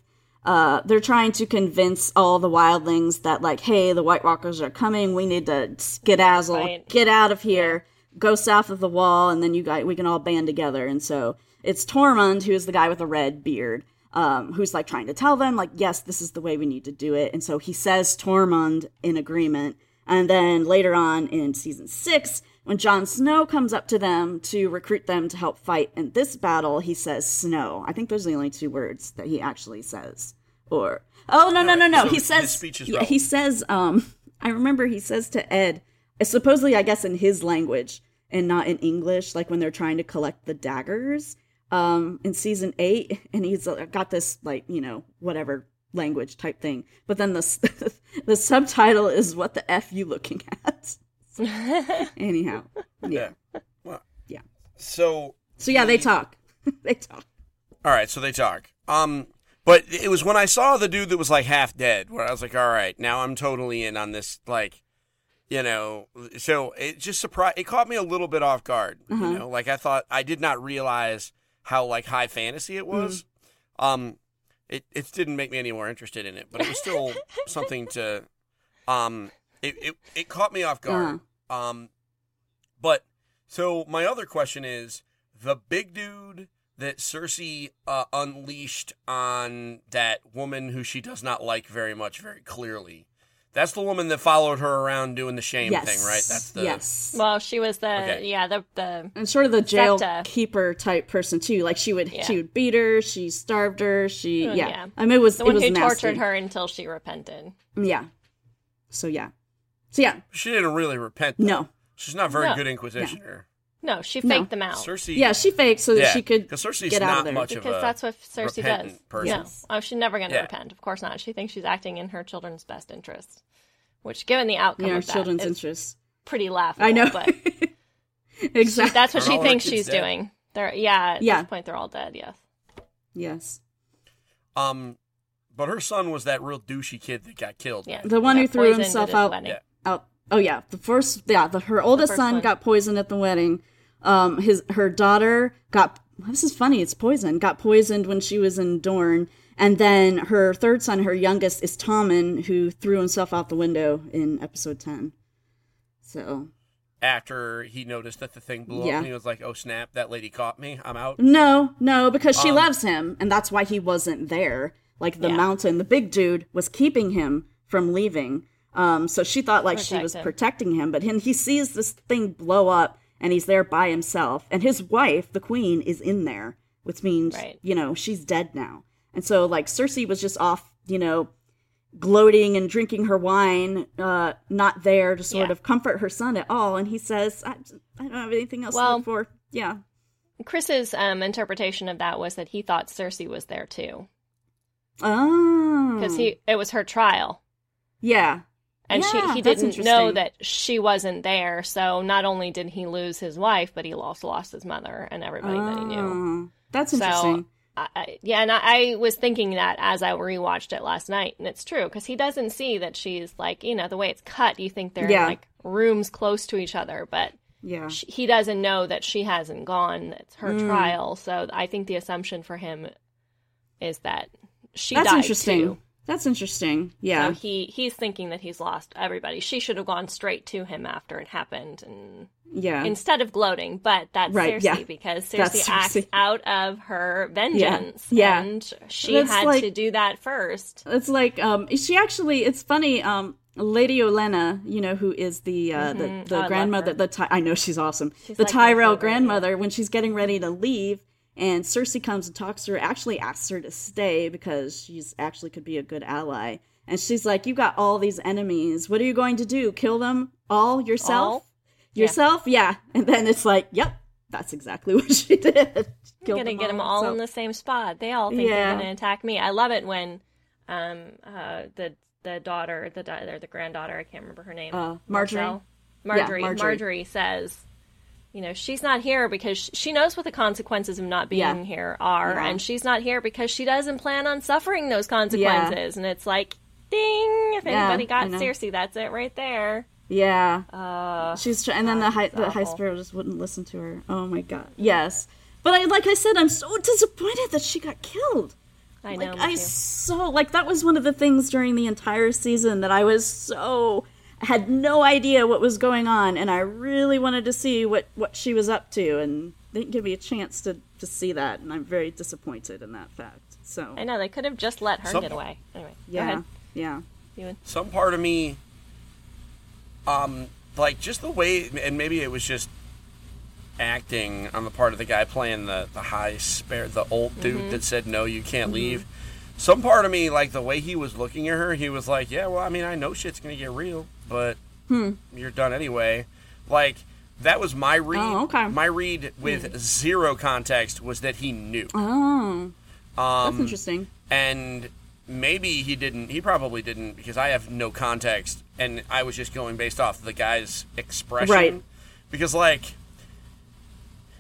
uh, they're trying to convince all the wildlings that like, hey, the White Walkers are coming. We need to skedazzle, get out of here, go south of the wall, and then you guys we can all band together. And so it's Tormund, who is the guy with the red beard. Um, who's like trying to tell them like yes this is the way we need to do it and so he says tormund in agreement and then later on in season six, when Jon Snow comes up to them to recruit them to help fight in this battle, he says snow. I think those are the only two words that he actually says. Or oh no no no no, so he his says speech is yeah, he says um I remember he says to Ed, supposedly I guess in his language and not in English, like when they're trying to collect the daggers um in season eight, and he's uh, got this like you know whatever language type thing, but then the the subtitle is "What the f you looking at?" Anyhow, yeah. Well, Yeah. So So yeah, they talk. they talk. All right, so they talk. Um, but it was when I saw the dude that was like half dead, where I was like, all right, now I'm totally in on this. Like, you know, so it just surprised. It caught me a little bit off guard. Uh-huh. You know, like I thought I did not realize how like high fantasy it was. Mm. Um, it it didn't make me any more interested in it, but it was still something to. Um, it it it caught me off guard. Uh-huh. Um, but so my other question is the big dude that Cersei uh, unleashed on that woman who she does not like very much, very clearly. That's the woman that followed her around doing the shame yes. thing, right? That's the yes. Well, she was the Okay. yeah the the and sort of the jail Septa. keeper type person too. Like she would Yeah. she would beat her, she starved her, she yeah. yeah. I mean it was the it one was who nasty. tortured her until she repented. Yeah. So yeah. So yeah. She didn't really repent. Though. No. she's not a very No. good inquisitioner. No, she No. faked them out Cersei, Yeah, she faked so that Yeah, she could 'cause Cersei's get out not of there. much of because a that's what Cersei repentant does. person. No, oh, she's never going to Yeah. repent. Of course not. She thinks she's acting in her children's best interest, which, given the outcome in our of that, children's is interests. pretty laughable. I know. but exactly. that's what Aren't she thinks she's dead? doing. They're yeah. At Yeah. this point, they're all dead. Yes. yes. Um, but her son was that real douchey kid that got killed. Yeah. The one who threw himself out. Yeah. out oh yeah the first yeah the her oldest first son one. got poisoned at the wedding um his her daughter got this is funny it's poison got poisoned when she was in dorne and then her third son her youngest is tommen who threw himself out the window in episode 10 so After he noticed that the thing blew Yeah. up, and he was like, "Oh snap! That lady caught me. I'm out." no no because she Um, loves him and that's why he wasn't there like the Yeah. mountain the big dude was keeping him from leaving um so she thought like she was protecting him but then he sees this thing blow up and he's there by himself. And his wife the queen is in there which means Right. you know she's dead now. And so like cersei was just off you know gloating and drinking her wine uh not there to sort Yeah. of comfort her son at all. And he says i, I don't have anything else to Well- look for. Yeah. Chris's um, interpretation of that was that he thought Cersei was there too. Oh. Because he it was her trial. yeah And Yeah, she, he didn't know that she wasn't there, so not only did he lose his wife, but he also lost his mother and everybody that he knew. Oh, That's So, interesting. I, I, yeah, and I, I was thinking that as I rewatched it last night, and it's true because he doesn't see that she's like, you know, the way it's cut, you think they're Yeah. like rooms close to each other, but yeah. sh he doesn't know that she hasn't gone. It's her Mm. trial, so I think the assumption for him is that she That's interesting. too. That's interesting. Yeah. So he he's thinking that he's lost everybody. She should have gone straight to him after it happened, and yeah. instead of gloating. But that's Right, Cersei yeah. because That's Cersei acts Cersei. out of her vengeance. Yeah. and she That's had like- to do that first. it's like um she actually it's funny um Lady Olenna, you know, who is the uh, the, Oh, I the love grandmother, her. the Ty- I know she's awesome. She's the like Tyrell grandmother, when she's getting ready to leave, and Cersei comes and talks to her, actually asks her to stay because she's actually could be a good ally. And she's like, "You got all these enemies. What are you going to do? Kill them all yourself? All? Yourself? Yeah." And then it's like, "Yep, that's exactly what she did. I'm gonna them get them all So- in the same spot. They all think Yeah. they're gonna attack me. I love it when um uh the the daughter the da- or the granddaughter I can't remember her name Uh, Margaery? Marcel? Yeah, Margaery Margaery. Margaery says. You know, she's not here because she knows what the consequences of not being Yeah. here are, Yeah. and she's not here because she doesn't plan on suffering those consequences. And it's like, ding! If Yeah, anybody got. Cersei, that's it right there. Yeah. Uh, She's try- and then the high the high sparrow just wouldn't listen to her. Oh my god. Yes. But I like I said, I'm so disappointed that she got killed. I know. Like I so like that was one of the things during the entire season that I was so I had no idea what was going on and I really wanted to see what what she was up to and they didn't give me a chance to to see that and I'm very disappointed in that fact. So I know they could have just let her Some- get away. Anyway, go yeah. ahead, Yeah. Ewan. some part of me um like just the way and maybe it was just acting on the part of the guy playing the the high spare the old dude Mm-hmm. that said no you can't leave some part of me like the way he was looking at her he was like yeah well i mean i know shit's gonna get real but Hmm. you're done anyway like that was my read Oh, okay. Hmm. my read with zero context was that he knew Oh. um That's interesting. and maybe he didn't he probably didn't because i have no context and i was just going based off the guy's expression Right. because like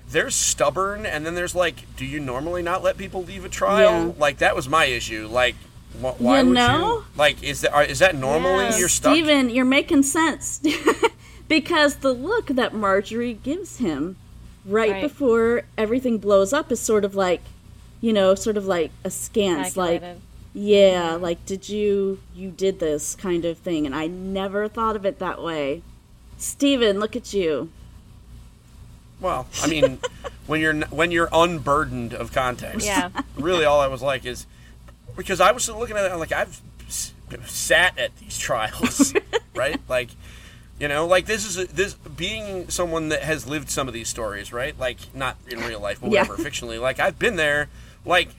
there's stubborn and then there's like do you normally not let people leave a trial Yeah. like that was my issue like wh- why You would know? you like is that are, is that normally Yeah. you're stuck Stephen, you're making sense. because the look that Margaery gives him right, Right. before everything blows up is sort of like, you know, sort of like a askance, like, yeah, like, did you, you did this kind of thing. And I never thought of it that way. Stephen, look at you. Well, I mean, when you're when you're unburdened of context, Yeah. Really, all I was like is because I was looking at it I'm like I've sat at these trials, right? Like, you know, like this is a, this being someone that has lived some of these stories, right? Like not in real life, but Yeah. whatever, fictionally. Like I've been there. Like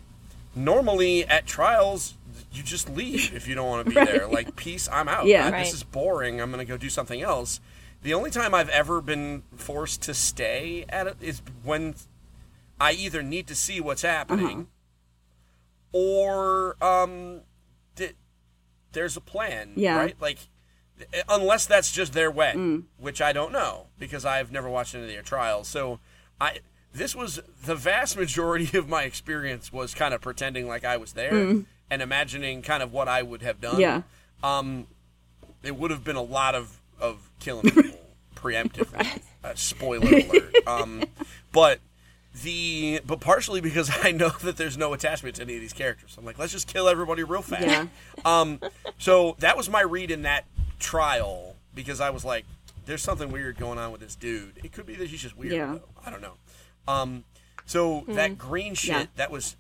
normally at trials. You just leave if you don't want to be there. Like, peace, I'm out. Yeah. I- Right. This is boring. I'm going to go do something else. The only time I've ever been forced to stay at it is when I either need to see what's happening or um, th- there's a plan. Yeah. Right? Like, unless that's just their way, which I don't know because I've never watched any of their trials. So I. This was the vast majority of my experience was kind of pretending like I was there and imagining kind of what I would have done Yeah. um, it would have been a lot of, of killing people preemptively. uh, spoiler alert. Um, but the but partially because I know that there's no attachment to any of these characters. I'm like, let's just kill everybody real fast. Yeah. Um, so that was my read in that trial because I was like, there's something weird going on with this dude. It could be that he's just weird. Yeah. Though. I don't know. Um, so that green shit Yeah. that was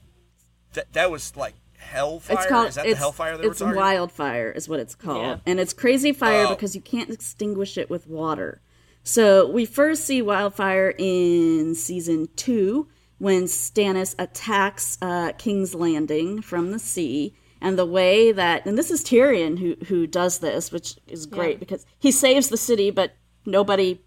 that that was like hellfire. It's called Is that it's, the hellfire that it's we're talking? wildfire is what it's called. Yeah. And it's crazy fire Oh. because you can't extinguish it with water. So we first see wildfire in season 2 when Stannis attacks uh, King's Landing from the sea. And the way that and this is Tyrion who who does this, which is great because he saves the city but nobody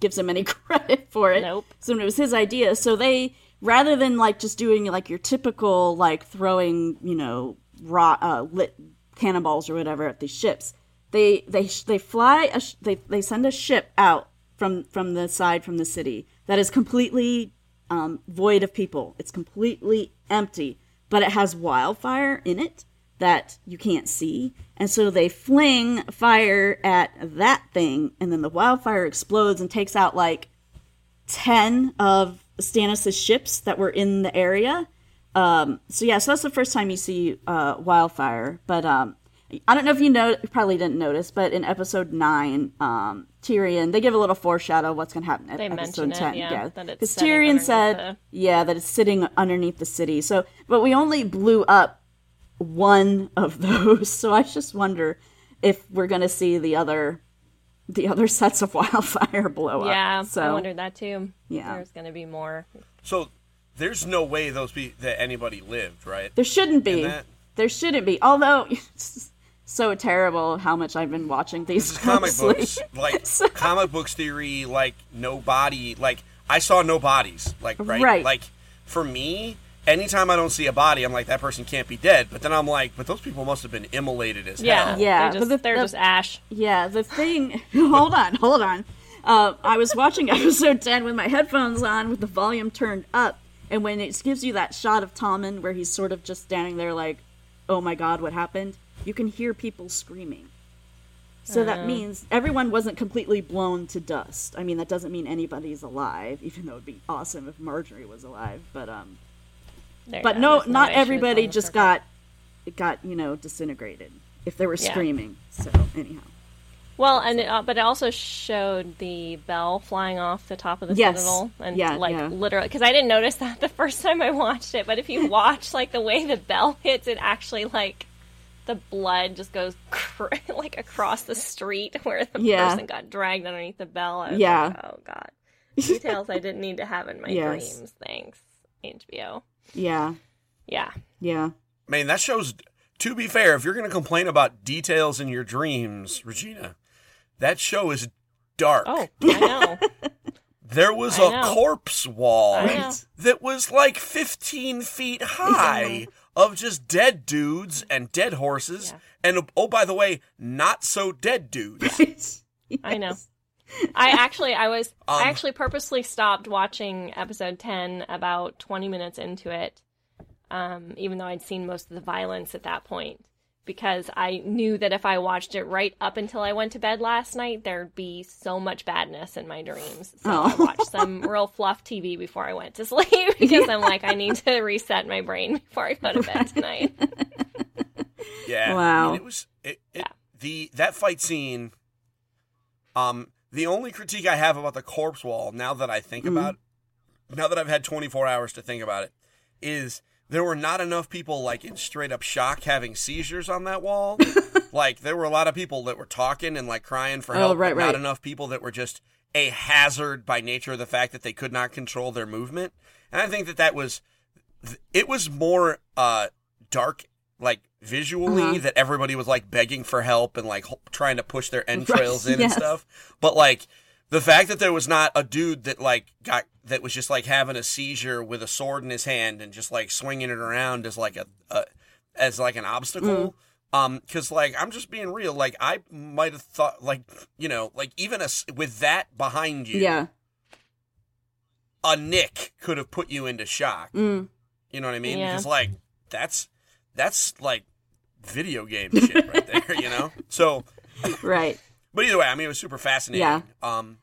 gives him any credit for it. Nope. So it was his idea. So they rather than like just doing like your typical like throwing you know raw uh, lit cannonballs or whatever at these ships, they they they fly a sh- they they send a ship out from from the side from the city that is completely um, void of people. It's completely empty, but it has wildfire in it that you can't see. And so they fling fire at that thing, and then the wildfire explodes and takes out like 10 of Stannis' ships that were in the area. Um, so, yeah, so that's the first time you see uh, wildfire. But um, I don't know if you know, you probably didn't notice, but in episode 9, um, Tyrion, they give a little foreshadow of what's going to happen at They episode mention it, 10. yeah, Because sitting Tyrion said, the- yeah, that it's sitting underneath the city. So, but we only blew up one of those. So I just wonder if we're going to see the other the other sets of wildfire blow up. Yeah, So I wondered that too. Yeah. There's going to be more. So there's no way those be that anybody lived, right? there shouldn't be. That- There shouldn't be. Although it's so terrible how much I've been watching these This is comic books, like comic books theory, like no body, like I saw no bodies, like right, Right. like for me. Anytime I don't see a body, I'm like that person can't be dead. But then I'm like, but those people must have been immolated as Yeah, hell. Yeah, They're but just, the- they're the- just ash. Yeah, the thing. hold on, hold on. Uh, I was watching episode 10 with my headphones on with the volume turned up, and when it gives you that shot of Tommen where he's sort of just standing there like, oh my god, what happened? You can hear people screaming. So that means everyone wasn't completely blown to dust. I mean, that doesn't mean anybody's alive, even though it'd be awesome if Margaery was alive. But um, But no, not was everybody just got, it got you know disintegrated if they were Yeah. screaming. So anyhow. Well, and it, uh, but it also showed the bell flying off the top of the Yes. citadel, and Yeah, like yeah. literally, because I didn't notice that the first time I watched it. But if you watch like the way the bell hits, it actually like the blood just goes cr- like across the street where the Yeah. person got dragged underneath the bell. Yeah. like, oh god, details I didn't need to have in my Yes. dreams. Thanks, HBO. Yeah, Yeah, yeah. I mean, that shows. To be fair, if you're going to complain about details in your dreams, Regina, that show is dark. Oh, I know. There was I a know. corpse wall that was like 15 feet high of just dead dudes and dead horses. And oh, by the way, not so dead dudes. I know. I actually, I was, Um, I actually purposely stopped watching episode ten about twenty minutes into it, um, even though I'd seen most of the violence at that point, because I knew that if I watched it right up until I went to bed last night, there'd be so much badness in my dreams. So I Oh. watched some real fluff TV before I went to sleep because I'm like, I need to reset my brain before I go to bed tonight. Yeah. I Wow. mean, it was it, it, Yeah. the that fight scene. Um, the only critique I have about the corpse wall, now that I think about, now that I've had 24 hours to think about it, is there were not enough people like in straight up shock having seizures on that wall. like there were a lot of people that were talking and like crying for Oh, help, right, but not enough people that were just a hazard by nature of the fact that they could not control their movement. And I think that that was it was more uh dark like visually Uh-huh. that everybody was like begging for help and like ho- trying to push their entrails in yes. and stuff but like the fact that there was not a dude that like got that was just like having a seizure with a sword in his hand and just like swinging it around as like a, a as like an obstacle Mm. um cuz like I'm just being real like I might have thought like you know like even a s with that behind you Yeah. a nick could have put you into shock Mm. you know what I mean? Yeah. Because like that's that's like video game shit right there, you know? So Right. but either way, I mean it was super fascinating. Yeah. Um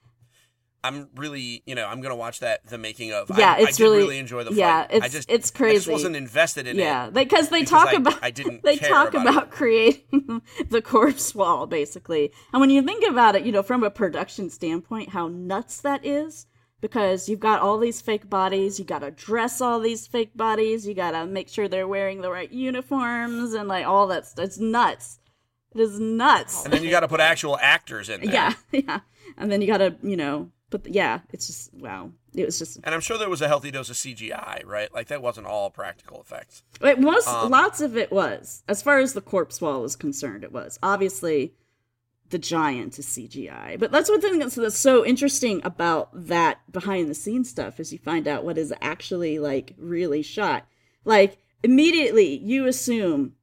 I'm really, you know, I'm gonna watch that the making of. Yeah, I, it's I did really- enjoy the yeah, fight. I it's- just, it's I just wasn't invested in Yeah, it. Yeah, because they because talk I- about I didn't they talk about about, creating the corpse wall basically. And when you think about it, you know, from a production standpoint, how nuts that is because you've got all these fake bodies, you got to dress all these fake bodies, you got to make sure they're wearing the right uniforms and like all that stuff. It's nuts. It is nuts. And then you got to put actual actors in there. Yeah, yeah. And then you got to, you know, but yeah, it's just wow. It was just And I'm sure there was a healthy dose of CGI, right? Like that wasn't all practical effects. It was Um, lots of it was. As far as the corpse wall was concerned, it was. Obviously the giant is CGI. But that's one thing that's, that's so interesting about that behind the scenes stuff is you find out what is actually like really shot. Like immediately you assume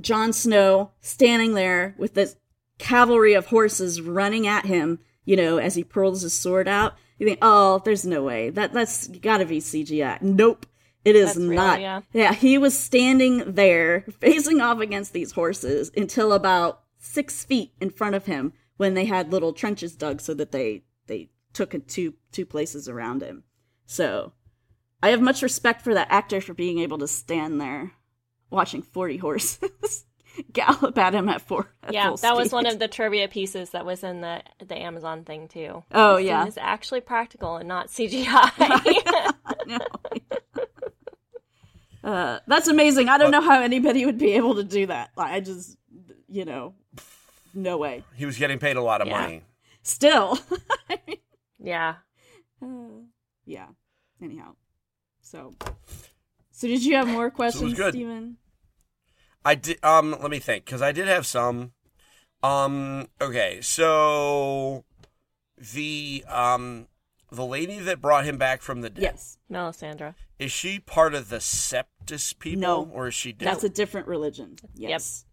Jon Snow standing there with this cavalry of horses running at him, you know, as he pulls his sword out. You think, oh, there's no way. That that's gotta be CGI. Nope. It is That's real, not. yeah. yeah, he was standing there facing off against these horses until about six feet in front of him when they had little trenches dug so that they they took it two two places around him. So I have much respect for that actor for being able to stand there watching forty horses gallop at him at four. At yeah, full that was one of the trivia pieces that was in the the Amazon thing too. Oh, This thing yeah. is actually practical and not CGI. No. uh, that's amazing. I don't know how anybody would be able to do that. Like, I just, you know, no way. He was getting paid a lot of Yeah. money. Still, yeah, Uh, yeah. Anyhow, so, so did you have more questions, good. Stephen? I did. Um, let me think, because I did have some. Um. Okay. So the um the lady that brought him back from the dead Yes. Melisandre. is she part of the Septus people, No. or is she That's a different religion. Yes.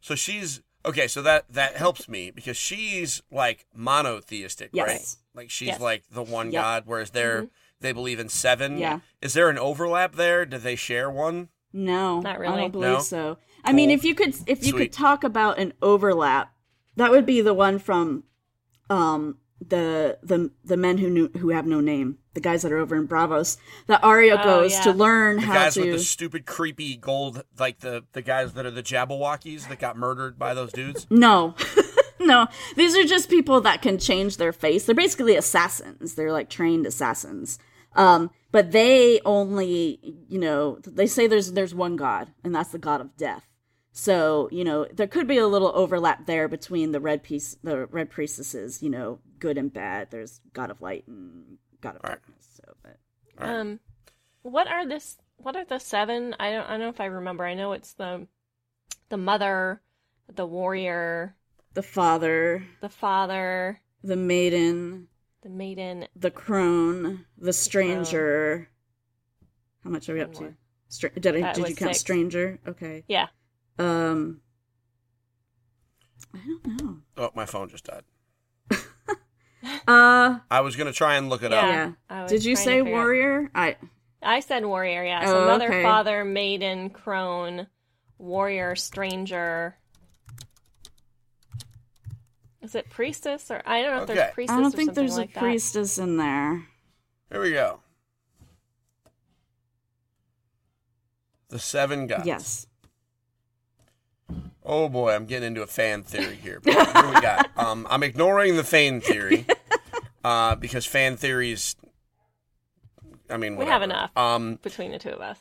So she's okay. So that that helps me because she's like monotheistic, Yes. right? Like she's Yes. like the one Yep. Mm-hmm. God, whereas they're they believe in seven. Yeah. Is there an overlap there? Do they share one? No, Not I really. don't believe No? so. I mean, if you could, if you Sweet. could talk about an overlap, that would be the one from, um, the the the men who knew who have no name, the guys that are over in Braavos. That Arya Oh, goes yeah. to learn The how guys to. Guys with the stupid, creepy gold, like the the guys that are the Jabberwockies that got murdered by those dudes. No. no. These are just people that can change their face. They're basically assassins. They're like trained assassins. Um, but they only, you know, they say there's there's one god, and that's the god of death. So, you know, there could be a little overlap there between the red piece the red priestesses, you know, good and bad. There's god of light and god of Right. darkness. So but Um, what are this? What are the seven? I don't. I don't know if I remember. I know it's the the mother, the warrior, the father, the father, the maiden, the maiden. the crone, the stranger. How much are we up to? more. Stra- did I, That did you count six. stranger? Okay. Yeah. Um, I don't know. Oh, my phone just died. Uh, I was gonna try and look it Yeah. up. yeah. Did you say figure out- warrior? I I said warrior. Yeah. So Oh, mother, okay. father, maiden, crone, warrior, stranger. Is it priestess or I don't know if Okay. there's priestess I don't think something there's like a that. priestess in there. Here we go. The seven gods. Yes. Oh boy, I'm getting into a fan theory here. But What do we got? Um, I'm ignoring the fan theory uh, because fan theories. I mean, We have enough. Um, between the two of us.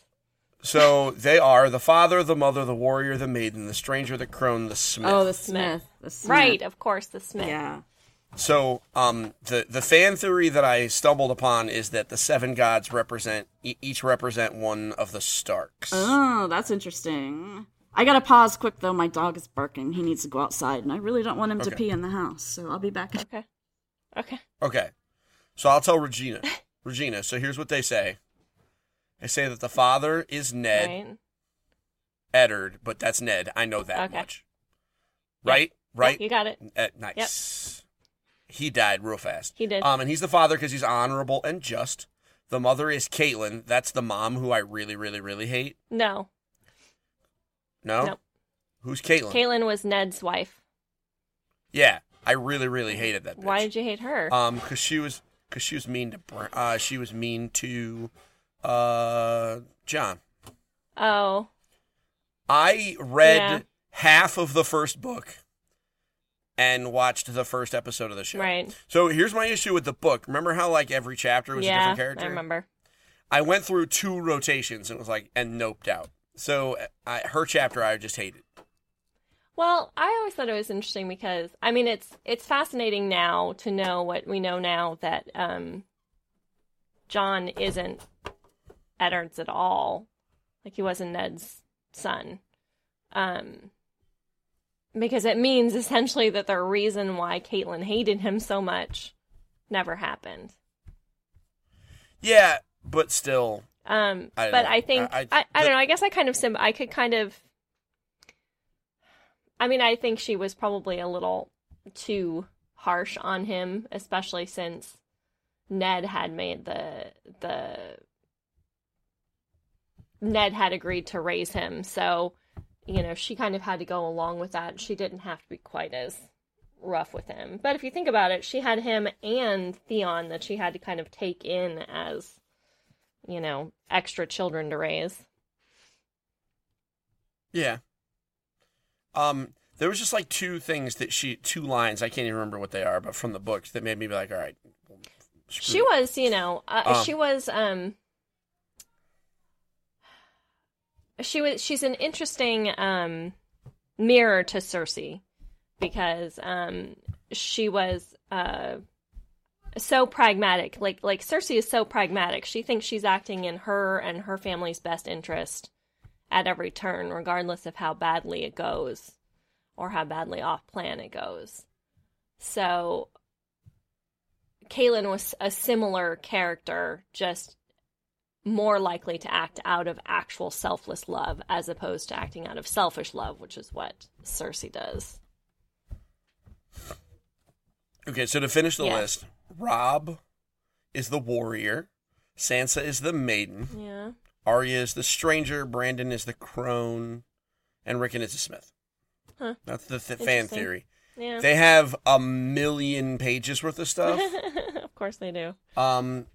so they are the father, the mother, the warrior, the maiden, the stranger, the crone, the smith. Oh, the Smith. The Smith. Right, of course, the Smith. Yeah. So, um, the the fan theory that I stumbled upon is that the seven gods represent e- each represent one of the Starks. Oh, that's interesting. I gotta pause quick though. My dog is barking. He needs to go outside, and I really don't want him to pee in the house. So I'll be back. Okay. Okay. Okay, so I'll tell Regina. Regina. So here's what they say. They say that the father is Ned Right. Eddard, but that's Ned. I know that Okay. much. Right, right. You got it. Uh, nice. He died real fast. He did. Um, and he's the father because he's honorable and just. The mother is Catelyn. That's the mom who I really, really, really hate. No. No. Nope. Who's Catelyn? Catelyn was Ned's wife. Yeah, I really, really hated that. Bitch. Why did you hate her? Um, because she was, because she was mean to, uh, she was mean to, uh, Jon. oh. I read Yeah. half of the first book and watched the first episode of the show. Right. So here's my issue with the book. Remember how like every chapter was a different character? I remember. I went through two rotations and it was like and noped out. So I, her chapter I just hated. Well, I always thought it was interesting because I mean it's it's fascinating now to know what we know now that um Jon isn't Eddard's at all. Like he wasn't Ned's son. Um because it means essentially that the reason why Catelyn hated him so much never happened. Yeah, but still, Um, I but know. I think I- I, I- I, don't know. I guess I kind of sim- I could kind of. I mean, I think she was probably a little too harsh on him, especially since Ned had made the the Ned had agreed to raise him, so you know she kind of had to go along with that. She didn't have to be quite as rough with him. But if you think about it, she had him and Theon that she had to kind of take in as you know, extra children to raise. yeah. Um, there was just like two things that she, two lines. I can't even remember what they are, but from the books that made me be like, all right. She you. was, you know, uh, Um. she was um she was she's an interesting um mirror to Cersei because um she was uh so pragmatic. Like like Cersei is so pragmatic. She thinks she's acting in her and her family's best interest at every turn, regardless of how badly it goes or how badly off plan it goes. So Catelyn was a similar character, just more likely to act out of actual selfless love as opposed to acting out of selfish love, which is what Cersei does. Okay, so to finish the Yeah. list, Robb is the warrior, Sansa is the maiden, Yeah. Arya is the stranger, Brandon is the crone, and Rickon is the smith. Huh. That's the th- fan theory. Yeah. They have a million pages worth of stuff. of course they do. um,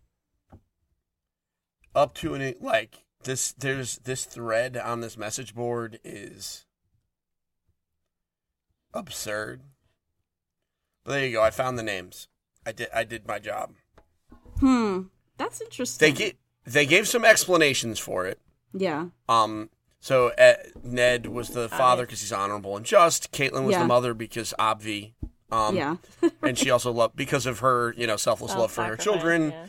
up to an like this. There's this thread on this message board is absurd. But there you go. I found the names. I did. I did my job. Hmm. That's interesting. They get they gave some explanations for it. Yeah. Um, so uh, Ned was the father because he's honorable and just. Catelyn was Yeah. the mother because Obvi. Um, yeah. and she also loved because of her, you know, selfless love for her children. yeah.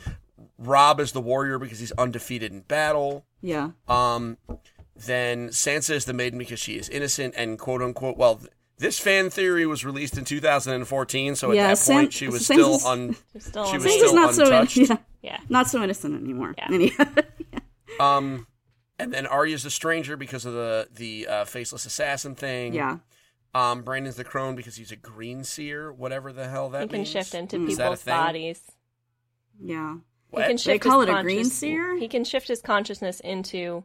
Robb is the warrior because he's undefeated in battle. yeah. Um, then Sansa is the maiden because she is innocent and quote unquote. Well, th- this fan theory was released in 2014, so at Yeah, that San- point she was still Sansa's- un. Still She on was the- still not so in- untouched. yeah, yeah. not so innocent anymore. Yeah. Anyhow. Um, and then Arya's a stranger because of the the uh, faceless assassin thing. yeah. Um, Brandon's the crone because he's a green seer, whatever the hell that He can means. shift into Is that a people's bodies. Yeah. What? He can shift They shift call his it a green seer? He can shift his consciousness into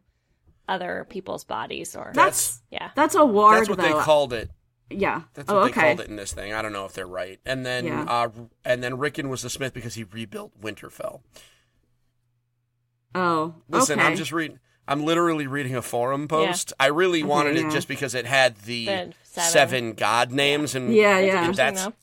other people's bodies or That's yeah. that's a warg That's what though. they called it. Yeah. That's oh, what they okay. called it in this thing. I don't know if they're right. And then, Yeah. uh, and then Rickon was the smith because he rebuilt Winterfell. Oh. Listen, okay. I'm just reading. I'm literally reading a forum post. I really wanted yeah. it just because it had the, The seven. seven. god names and Yeah, yeah. interesting, That's- though.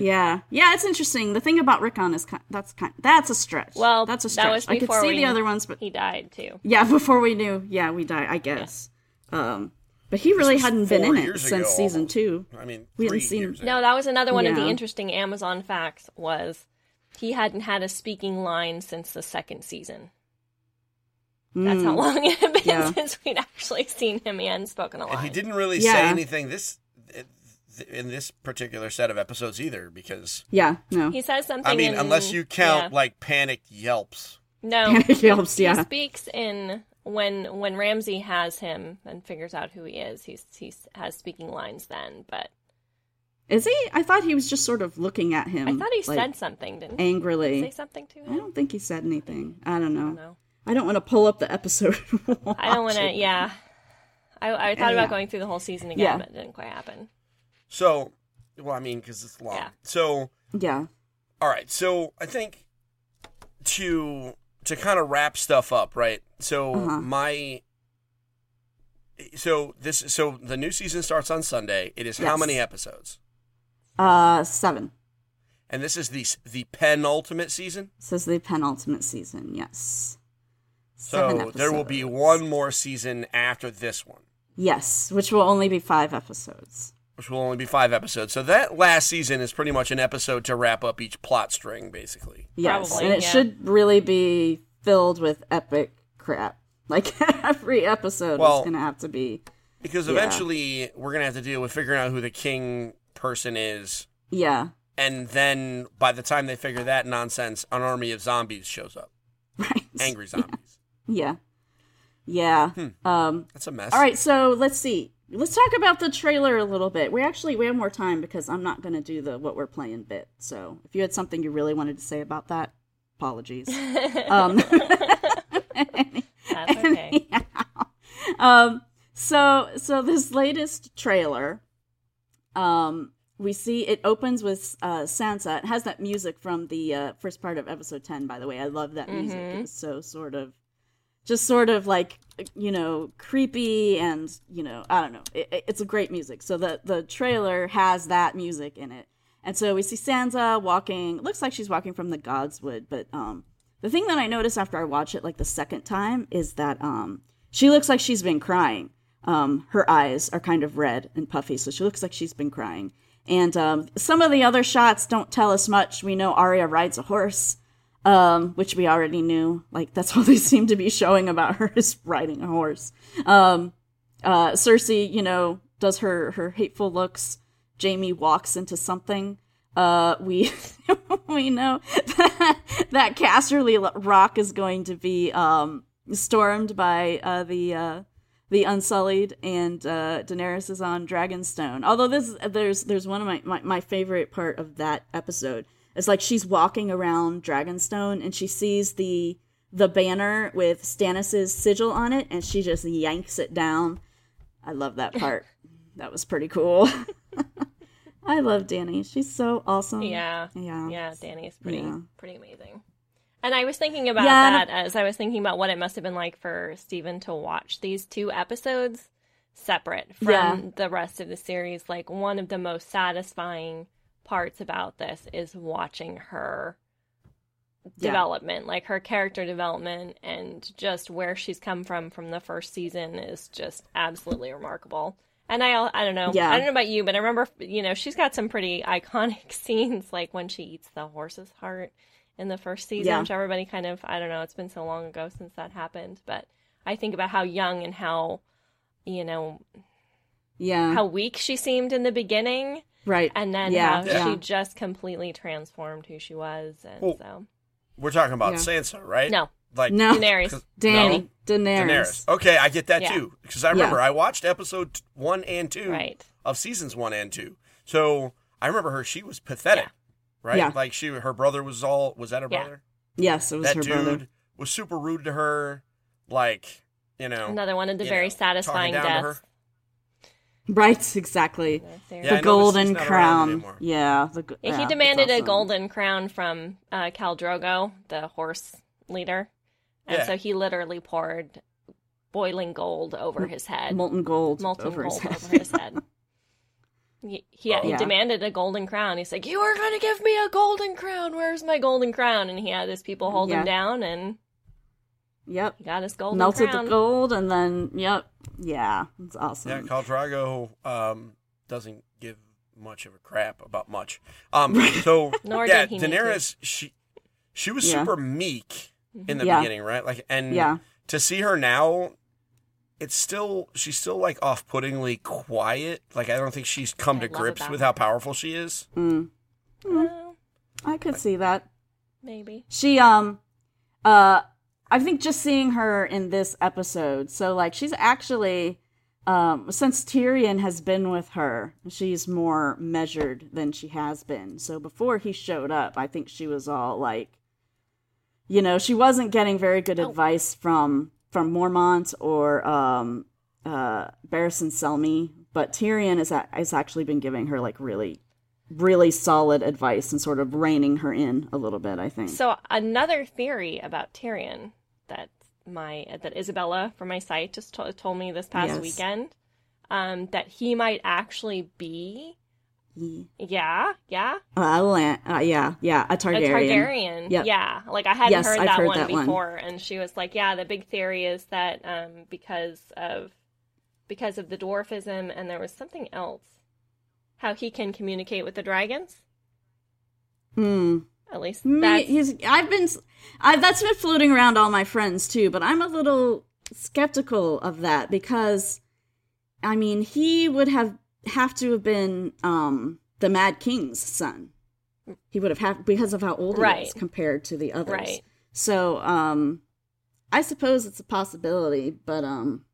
Yeah, yeah, it's interesting. The thing about Rickon is kind, that's kind that's a stretch. Well, that's a that stretch. was I could see we- the other ones, but He died too. yeah, before we knew, yeah, we died. I guess. Um, but he really hadn't been in it years since ago, season two. I mean, We hadn't seen- years ago. No, that was another one of the interesting Amazon facts was he hadn't had a speaking line since the second season. That's how long it had been Hmm. Yeah. since we'd actually seen him and spoken a line. And he didn't really Yeah. say anything this in this particular set of episodes either because Yeah, no, He says something. I mean in- unless you count yeah. like panicked yelps. no, Panic yelps, Yeah, he yeah. speaks in when when Ramsay has him and figures out who he is. He's he has speaking lines then, but is he? I thought he was just sort of looking at him. I thought he like, said something. Didn't he angrily. say something to him. I don't think he said anything. I don't know. know. I don't want to pull up the episode. I don't want to. Yeah, I, I thought Yeah. about going through the whole season again, Yeah. but it didn't quite happen. So well I mean because it's long. Yeah. So Yeah. all right, so I think to to kind of wrap stuff up, right? So Uh-huh. my so this so the new season starts on Sunday. It is how many episodes? Uh, seven. And this is the the penultimate season. This is the penultimate season. Yes. So there will be one more season after this one, Yes, which will only be five episodes. Which will only be five episodes. So that last season is pretty much an episode to wrap up each plot string, basically. Yes, Probably, and it yeah. should really be filled with epic crap. Like every episode Well- is going to have to be. Because Yeah. eventually we're gonna have to deal with figuring out who the king person is, Yeah. and then by the time they figure that nonsense, an army of zombies shows up, Right. angry zombies. Yeah. Yeah. Um. That's a mess. All right. So let's see. Let's talk about the trailer a little bit. We actually we have more time because I'm not going to do the what we're playing bit. So if you had something you really wanted to say about that, apologies. um. That's okay. um so so this latest trailer um we see it opens with uh sansa it has that music from the uh first part of episode 10 by the way i love that music Mm-hmm. it's so sort of just sort of like you know creepy and you know i don't know. It, it- it's a great music. So the the trailer has that music in it. And so we see sansa walking. Looks like she's walking from the godswood but um the thing that i noticed after i watched it like the second time is that um she looks like she's been crying. Um her eyes are kind of red and puffy so she looks like she's been crying. And um some of the other shots don't tell us much. We know Arya rides a horse um, which we already knew. Like that's all they seem to be showing about her is riding a horse. Um, uh, Cersei, you know, does her her hateful looks. Jaime walks into something. Uh, we we know that, that Casterly Rock is going to be um, stormed by uh, the uh, the Unsullied, and uh, Daenerys is on Dragonstone. Although this there's there's one of my, my my favorite part of that episode. It's like she's walking around Dragonstone and she sees the the banner with Stannis's sigil on it, and she just yanks it down. I love that part. that was pretty cool. I love Dany. She's so awesome. Yeah. Yeah. Yeah, Dany's pretty Yeah. pretty amazing. And I was thinking about Yeah, that as I was thinking about what it must have been like for Stephen to watch these two episodes separate from Yeah. the rest of the series. Like one of the most satisfying parts about this is watching her Yeah. development, like her character development and just where she's come from from the first season is just absolutely remarkable. And I, I don't know, Yeah. I don't know about you, but I remember, you know, she's got some pretty iconic scenes, like when she eats the horse's heart in the first season, Yeah. which everybody kind of, I don't know, it's been so long ago since that happened, but I think about how young and how, you know, Yeah. how weak she seemed in the beginning, right. and then yeah. how yeah. she just completely transformed who she was, and Well, so We're talking about Yeah. Sansa, right? no, Like No. Daenerys. 'cause- Dany. no? Daenerys. Daenerys. Okay, I get that Yeah. too. Because I remember I watched episode one and two Right. of seasons one and two. So I remember her. She was pathetic, Yeah. right? Yeah. Like she, her brother was all. Was that her Yeah. brother? Yes, it was That her dude brother. was super rude to her. Like you know, Another one of the very know, satisfying talking down to her. deaths. Right, exactly. Yeah, the golden he's crown. Yeah, the, Yeah, yeah, he it's demanded a golden crown from uh, Khal Drogo, the horse leader, and Yeah. so he literally poured boiling gold over his head, molten gold molten over gold his head. over his head. He, he, he Yeah. demanded a golden crown. He's like, "You are going to give me a golden crown. Where's my golden crown?" And he had his people hold Yeah. him down, and yep. he got his gold. Melted crown. the gold and then yep. Yeah. It's awesome. Yeah, Khal Drogo um, doesn't give much of a crap about much. Um, so Nor yeah, did he. Daenerys, she she was Yeah. super meek in the Yeah. beginning, right? Like, and Yeah. to see her now, it's still she's still like off-puttingly quiet. Like, I don't think she's come I to grips with how powerful she is. Mm, Well, I could see that. maybe. She um uh I think just seeing her in this episode, so like she's actually um since Tyrion has been with her, she's more measured than she has been. So before he showed up, I think she was all like you know, she wasn't getting very good Oh. advice from from Mormont or um uh Barristan Selmy, but Tyrion is a- has actually been giving her like really really solid advice and sort of reining her in a little bit, I think. So another theory about Tyrion that my that Isabella from my site just to- told me this past Yes. weekend, um, that he might actually be, Ye- yeah, yeah, Uh, uh, yeah, yeah, a Targaryen. a Targaryen. Yep. Yeah, like I hadn't Yes, heard I've that heard one that one. before, and she was like, "Yeah, the big theory is that um, because of because of the dwarfism, and there was something else, how he can communicate with the dragons. Hmm. At least Me, he's, I've been, I, that's been floating around all my friends too, but I'm a little skeptical of that because, I mean, he would have have to have been um, the Mad King's son. He would have had because of how old he Right. was compared to the others. Right. So, um, I suppose it's a possibility, but um,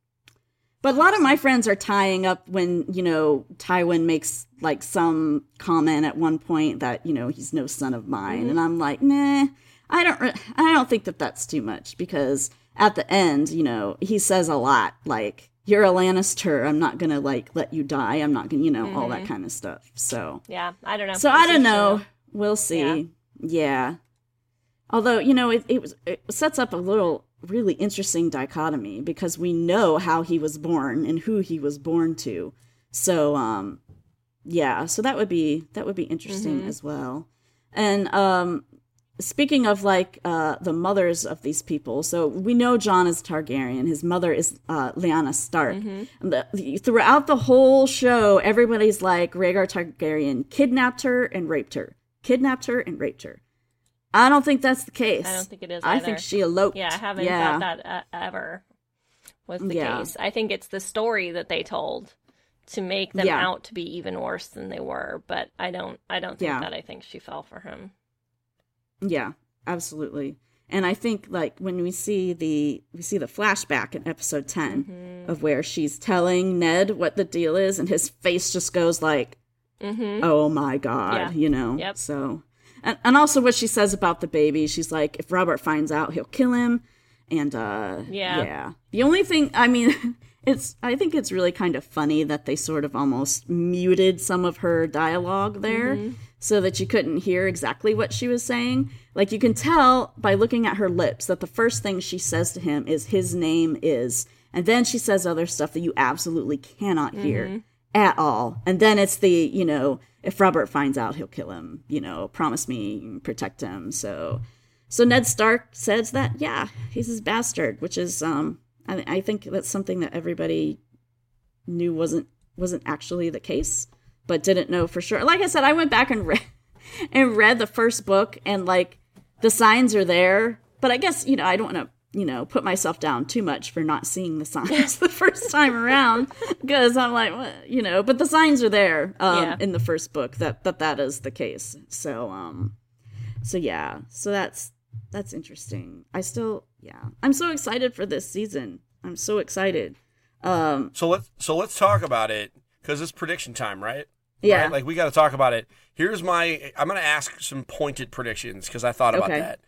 but a lot of my friends are tying up when you know Tywin makes like some comment at one point that you know he's no son of mine, mm-hmm. and I'm like, nah, I don't, re- I don't think that that's too much because at the end, you know, he says a lot like you're a Lannister, I'm not gonna like let you die, I'm not gonna, you know, all that mm-hmm. kind of stuff. So, yeah. I don't know. so I don't know. We'll see. Yeah. Although you know, it it, was, it sets up a little really interesting dichotomy because we know how he was born and who he was born to. So um, yeah. So that would be that would be interesting as well. And um, speaking of like uh, the mothers of these people, so we know Jon is Targaryen. His mother is uh, Lyanna Stark. And the, the- throughout the whole show, everybody's like Rhaegar Targaryen kidnapped her and raped her, kidnapped her and raped her. I don't think that's the case. I don't think it is I either. think she eloped. Yeah, I haven't Yeah. thought that uh, ever was the Yeah. case. I think it's the story that they told to make them Yeah. out to be even worse than they were. But I don't. I don't think that. I think she fell for him. Yeah, absolutely. And I think like when we see the we see the flashback in episode 10 Mm-hmm. of where she's telling Ned what the deal is and his face just goes like Mm-hmm. oh my god, you know. Yep. So and, and also what she says about the baby, she's like if Robert finds out, he'll kill him and uh Yeah. yeah. The only thing I mean it's I think it's really kind of funny that they sort of almost muted some of her dialogue there Mm-hmm. so that you couldn't hear exactly what she was saying. Like you can tell by looking at her lips that the first thing she says to him is his name is and then she says other stuff that you absolutely cannot hear at all. And then it's the, you know, if Robert finds out, he'll kill him, you know, promise me, protect him. So so Ned Stark says that, yeah, he's his bastard, which is um I, I think that's something that everybody knew wasn't wasn't actually the case, but didn't know for sure. Like I said, I went back and read and read the first book, and like the signs are there, but I guess you know I don't want to you know put myself down too much for not seeing the signs the first time around because I'm like what? you know, but the signs are there um, Yeah. in the first book that that that is the case. So um, so yeah, so that's that's interesting. I still yeah, I'm so excited for this season. I'm so excited. Um, So let's so let's talk about it because it's prediction time, right? yeah, Right? Like we got to talk about it. Here's my. I'm gonna ask some pointed predictions because I thought about Okay. that.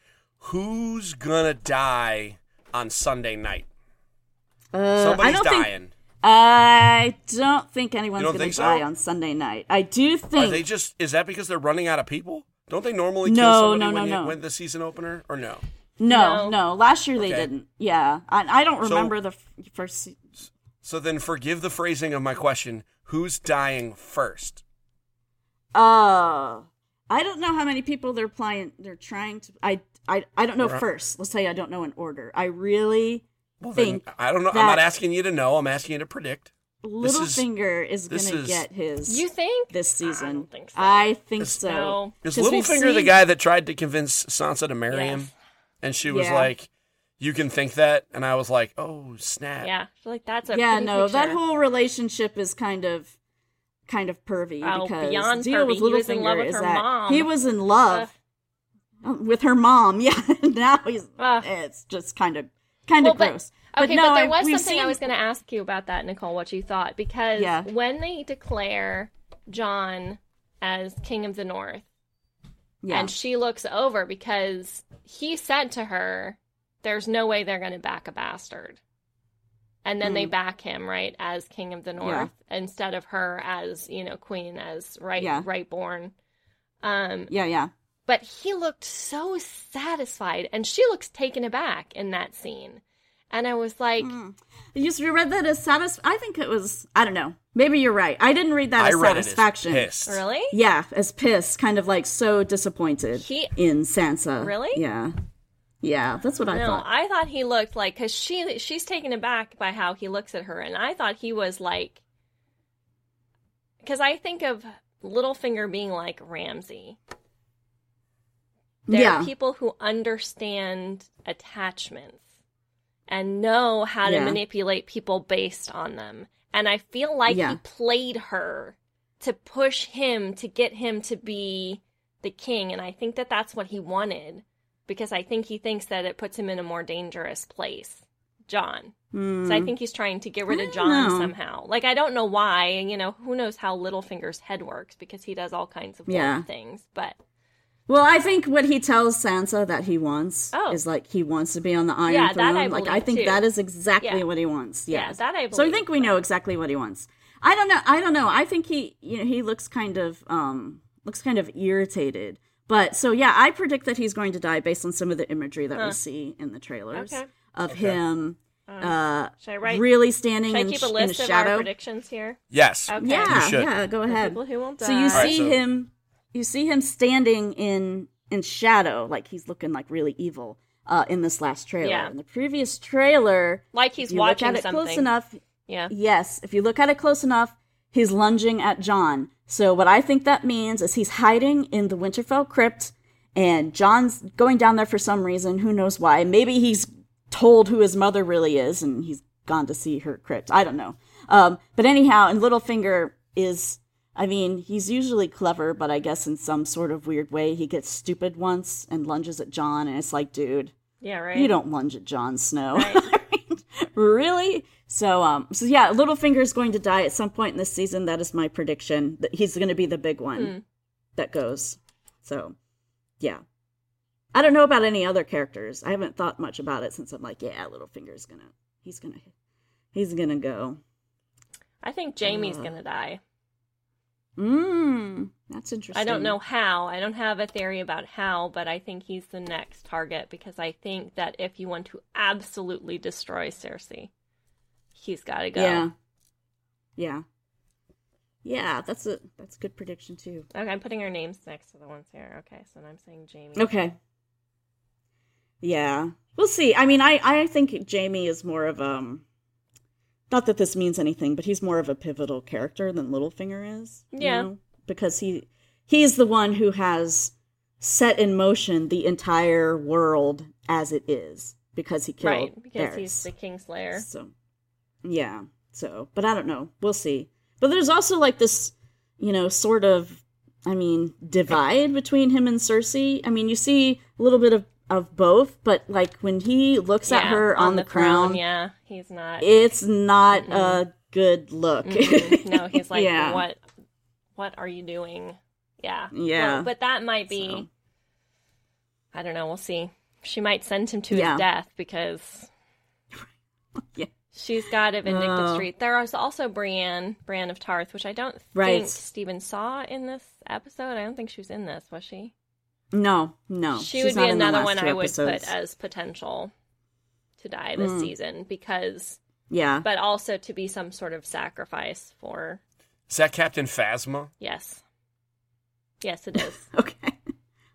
Who's gonna die on Sunday night? uh, I Somebody's don't think dying. I don't think anyone's don't going think to so? die on Sunday night. I do Are think they just? Is that because they're running out of people? Don't they normally kill No, somebody no, when, no, you, no. when the season opener or no? No, No. no. Last year they Okay. didn't. Yeah, I, I don't So- remember the f- first. se- So then, forgive the phrasing of my question. Who's dying first? Uh, I don't know how many people they're playing. They're trying to. I I I don't know Right. first. Let's say I don't know in order. I really Well, then, think I don't know. I'm not asking you to know. I'm asking you to predict. Littlefinger is, this gonna get his. You think? this season? I don't think so. I think It's- so. No. Is 'Cause we've Littlefinger the guy that tried to convince Sansa to marry him? And she was Yeah. like, "You can think that," and I was like, "Oh snap!" Yeah, like that's a yeah, pretty no, that whole relationship is kind of kind of pervy Oh, because beyond the deal with pervy. He was Littlefinger is that mom. he was in love uh, with her mom. Yeah, now he's Ugh. it's just kind of kind Well, of but- gross. Okay, no, but there was we've something I was going to ask you about that, Nicole. What you thought? Because Yeah. when they declare Jon as King of the North, Yeah, and she looks over because he said to her, "There's no way they're going to back a bastard," and then they Mm. back him right as King of the North instead of her as you know Queen as right Yeah. right born. Um, yeah, yeah. But he looked so satisfied, and she looks taken aback in that scene, and I was like. Hmm. You you read that as satis. I think it was. I don't know. Maybe you're right. I didn't read that I as read it as satisfaction. pissed. Really? Yeah, as pissed, kind of like so disappointed He- in Sansa. Really? Yeah, yeah. That's what I no, thought. I thought he looked like because she she's taken aback by how he looks at her, and I thought he was like because I think of Littlefinger being like Ramsay. There yeah, are people who understand attachments and know how to Yeah. manipulate people based on them, and I feel like Yeah. he played her to push him to get him to be the king, and I think that that's what he wanted because I think he thinks that it puts him in a more dangerous place. Jon. Hmm. So I think he's trying to get rid. Of Jon know. somehow. Like I don't know why, and you know, who knows how Littlefinger's head works because he does all kinds of Yeah. things. But Well, I think what he tells Sansa that he wants Oh. is like he wants to be on the Iron Yeah, that Throne. I like I think too. that is exactly Yeah. what he wants. Yeah, Yes. that I believe. So I think we know exactly what he wants. I don't know. I don't know. I think he, you know, he looks kind of, um, looks kind of irritated. But so yeah, I predict that he's going to die based on some of the imagery that we see in the trailers Okay. of him, uh, should I write? really standing should I in, keep sh- a in list of shadow. our predictions here? Yes. Okay. Yeah, You should. yeah. Go For ahead. people who won't So you die. see so- him, you see him standing in in shadow, like he's looking like really evil. Uh, in this last trailer, Yeah. in the previous trailer, Like he's if you watching look at it something. close enough. Yeah. Yes, if you look at it close enough, he's lunging at Jon. So what I think that means is he's hiding in the Winterfell crypt, and Jon's going down there for some reason. Who knows why? Maybe he's told who his mother really is, and he's gone to see her crypt. I don't know. Um, but anyhow, and Littlefinger is. I mean, he's usually clever, but I guess in some sort of weird way, he gets stupid once and lunges at Jon, and it's like, dude, Yeah. Right. you don't lunge at Jon Snow. Right. really? So um so yeah, Littlefinger is going to die at some point in this season. That is my prediction. That he's going to be the big one Hmm. that goes. So, yeah. I don't know about any other characters. I haven't thought much about it since I'm like, yeah, Littlefinger's going to he's going to he's going to go. I think Jaime's Uh, gonna die. Mmm, that's interesting. I don't know how. I don't have a theory about how, but I think he's the next target because I think that if you want to absolutely destroy Cersei, he's got to go. Yeah. Yeah. Yeah, that's a that's a good prediction too. Okay, I'm putting our names next to the ones here. Okay, so I'm saying Jaime. Okay. Yeah. We'll see. I mean, I I think Jaime is more of um not that this means anything, but he's more of a pivotal character than Littlefinger is. you Yeah. know? Because he he's the one who has set in motion the entire world as it is because he killed Right, because he's the Kingslayer. So, yeah. So, but I don't know. We'll see. But there's also like this, you know, sort of, I mean, divide between him and Cersei. I mean, you see a little bit of, of both, but like when he looks at her on, the, crown, throne, Yeah, he's not. it's not a good look. Mhm. no, he's like, Yeah. what? What are you doing? Yeah, Yeah. Well, but that might be. So. I don't know. We'll see. She might send him to Yeah. his death because Yeah. she's got a vindictive Oh. streak. There was also Brienne, Brienne of Tarth, which I don't Right. think Stephen saw in this episode. I don't think she was in this, was she? No, no. she she's would not be another one I would episodes. put as potential to die this Mm. season because, Yeah. but also to be some sort of sacrifice for Is that Captain Phasma? yes, yes, it is. Okay.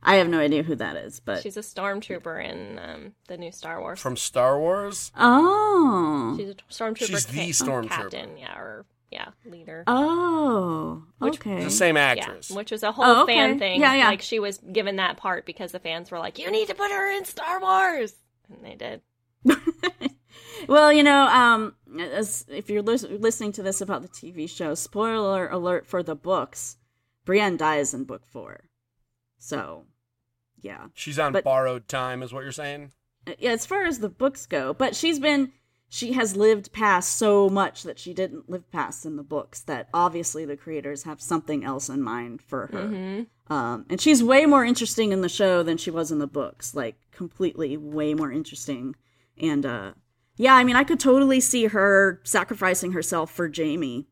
I have no idea who that is, but She's a stormtrooper in um, the new Star Wars. From Star Wars? oh, She's a stormtrooper. She's the ca- stormtrooper. captain, yeah, or yeah, leader. oh, okay. The same yeah, actress. which was a whole Oh, okay. fan thing. Yeah, yeah. Like she was given that part because the fans were like, "You need to put her in Star Wars," and they did. well, you know, um, as, if you're lis- listening to this about the TV show, spoiler alert for the books, Brienne dies in book four. So, yeah. She's on But- borrowed time, is what you're saying? yeah, as far as the books go, but she's been she has lived past so much that she didn't live past in the books that obviously the creators have something else in mind for her. Mm-hmm. Um, and she's way more interesting in the show than she was in the books, like completely way more interesting. And uh, yeah, I mean, I could totally see her sacrificing herself for Jaime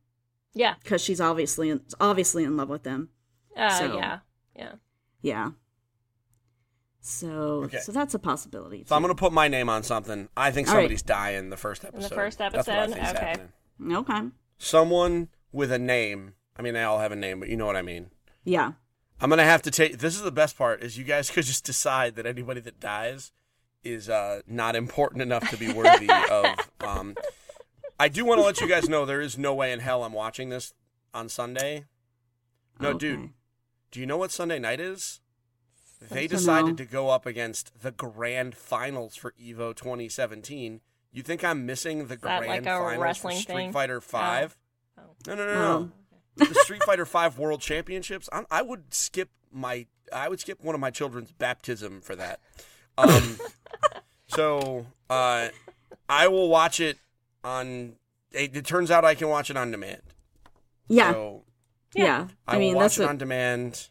Yeah. because she's obviously obviously in love with him. Uh, So- yeah. Yeah. Yeah. So Okay. so that's a possibility. So I'm going to put my name on something. I think All right. somebody's dying the first episode. first That's what I episode? think's Okay. happening. Okay. Someone with a name. I mean, they all have a name, but you know what I mean. Yeah. I'm gonna have to take. This is the best part: is you guys could just decide that anybody that dies is uh, not important enough to be worthy of. Um, I do want to let you guys know there is no way in hell I'm watching this on Sunday. No, Okay. dude. Do you know what Sunday night is? They decided to go up against the grand finals for Evo 2017. You think I'm missing the grand like finals for Street thing? Fighter Five? Oh. No, no, no, no. Oh. the Street Fighter Five World Championships. I, I would skip my. I would skip one of my children's baptism for that. Um, so uh, I will watch it on. It, it turns out I can watch it on demand. Yeah. So yeah. I, I, mean, will that's watch it what, on demand.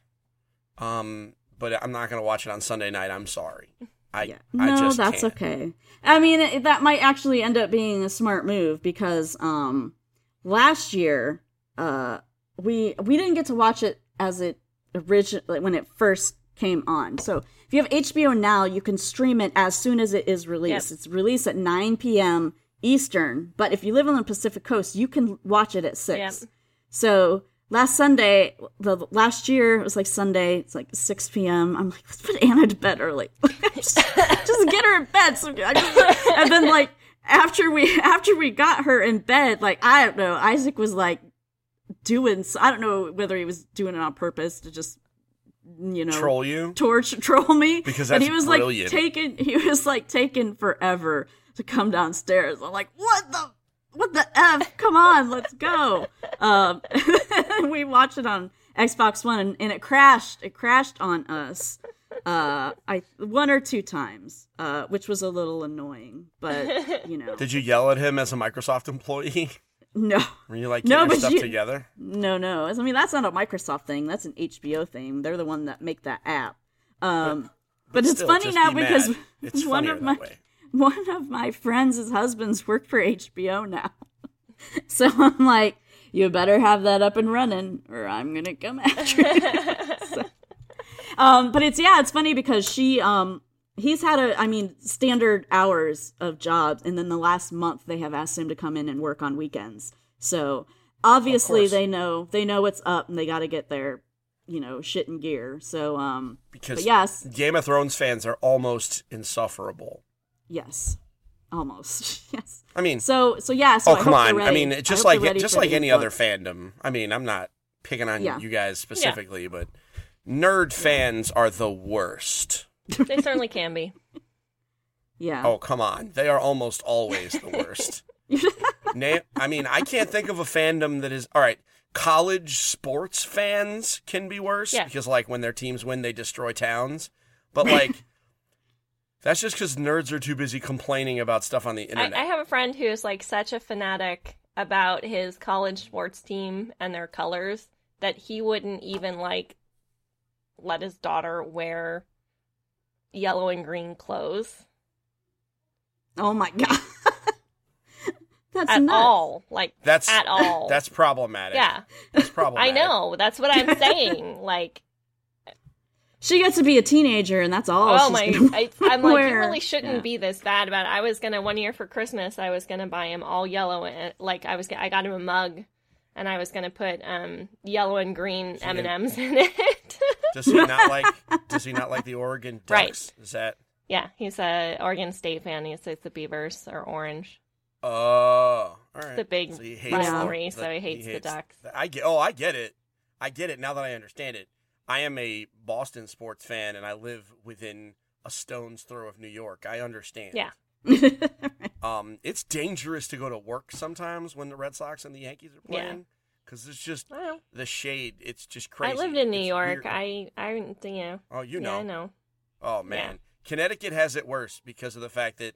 Um, but I'm not going to watch it on Sunday night. I'm sorry. I, yeah. I No, just that's can't. okay. I mean, it, that might actually end up being a smart move because um last year uh we we didn't get to watch it as it originally when it first came on. So if you have HBO now, you can stream it as soon as it is released. Yep. It's released at 9 p.m. Eastern, but if you live on the Pacific Coast, you can watch it at 6. Yep. So last Sunday, the last year it was like Sunday. It's like six p.m. I'm like, let's put Anna to bed early. just, just get her in bed. So just, and then like after we after we got her in bed, like I don't know, Isaac was like doing. I don't know whether he was doing it on purpose to just you know Troll you? torch troll me Because but he was brilliant. like taking he was like taking forever to come downstairs i'm like what the what the f come on let's go um we watched it on xbox one and, and it crashed it crashed on us uh i one or two times uh which was a little annoying but you know Did you yell at him as a Microsoft employee? no Were you like, No, but stuff you- together? No, no. I mean, that's not a Microsoft thing. That's an HBO thing. They're the one that make that app. Um, but, it's still, funny now be because. It's one of my way. one of my friends' husbands work for HBO now. so I'm like, you better have that up and running, or I'm gonna come after you. So- um, but it's yeah, it's funny because she um he's had a I mean standard hours of jobs, and then the last month they have asked him to come in and work on weekends. So obviously they know they know what's up, and they got to get their you know shit in gear. So um, Because but yes, Game of Thrones fans are almost insufferable. Yes, almost yes. I mean, So so yeah. So oh I come on! I mean, it's just hope like just like any book. other fandom. I mean, I'm not picking on Yeah. you guys specifically, but nerd fans are the worst. They certainly can be. Yeah. Oh come on! They are almost always the worst. Na- I mean, I can't think of a fandom that is all right. College sports fans can be worse Yeah. because, like, when their teams win, they destroy towns. But like, that's just because nerds are too busy complaining about stuff on the internet. I have a friend who's like such a fanatic about his college sports team and their colors that he wouldn't even like let his daughter wear yellow and green clothes Oh my god. That's at nuts. all. Like that's at all. That's problematic. yeah. that's problematic. I know. That's what I'm saying. like she gets to be a teenager, and that's all. Oh she's my! I, I'm like, you really shouldn't Yeah. be this bad about it. I was gonna one year for Christmas. I was gonna buy him all yellow, and like I was, I got him a mug, and I was gonna put um yellow and green M and M's in it. Does he not like? Does he not like the Oregon Ducks? Right. Is that? yeah, he's a Oregon State fan. He says the Beavers are orange. Oh, all right. The big So he hates rivalry, the- so he hates the Ducks. I get. Oh, I get it. I get it now that I understand it. I am a Boston sports fan, and I live within a stone's throw of New York. I understand. Yeah. Um, it's dangerous to go to work sometimes when the Red Sox and the Yankees are playing because it's just I know. the shade. It's just crazy. I lived in New It's York. weird. I, I, you know. Oh, you know. Yeah, know. I know. Oh man, Connecticut has it worse because of the fact that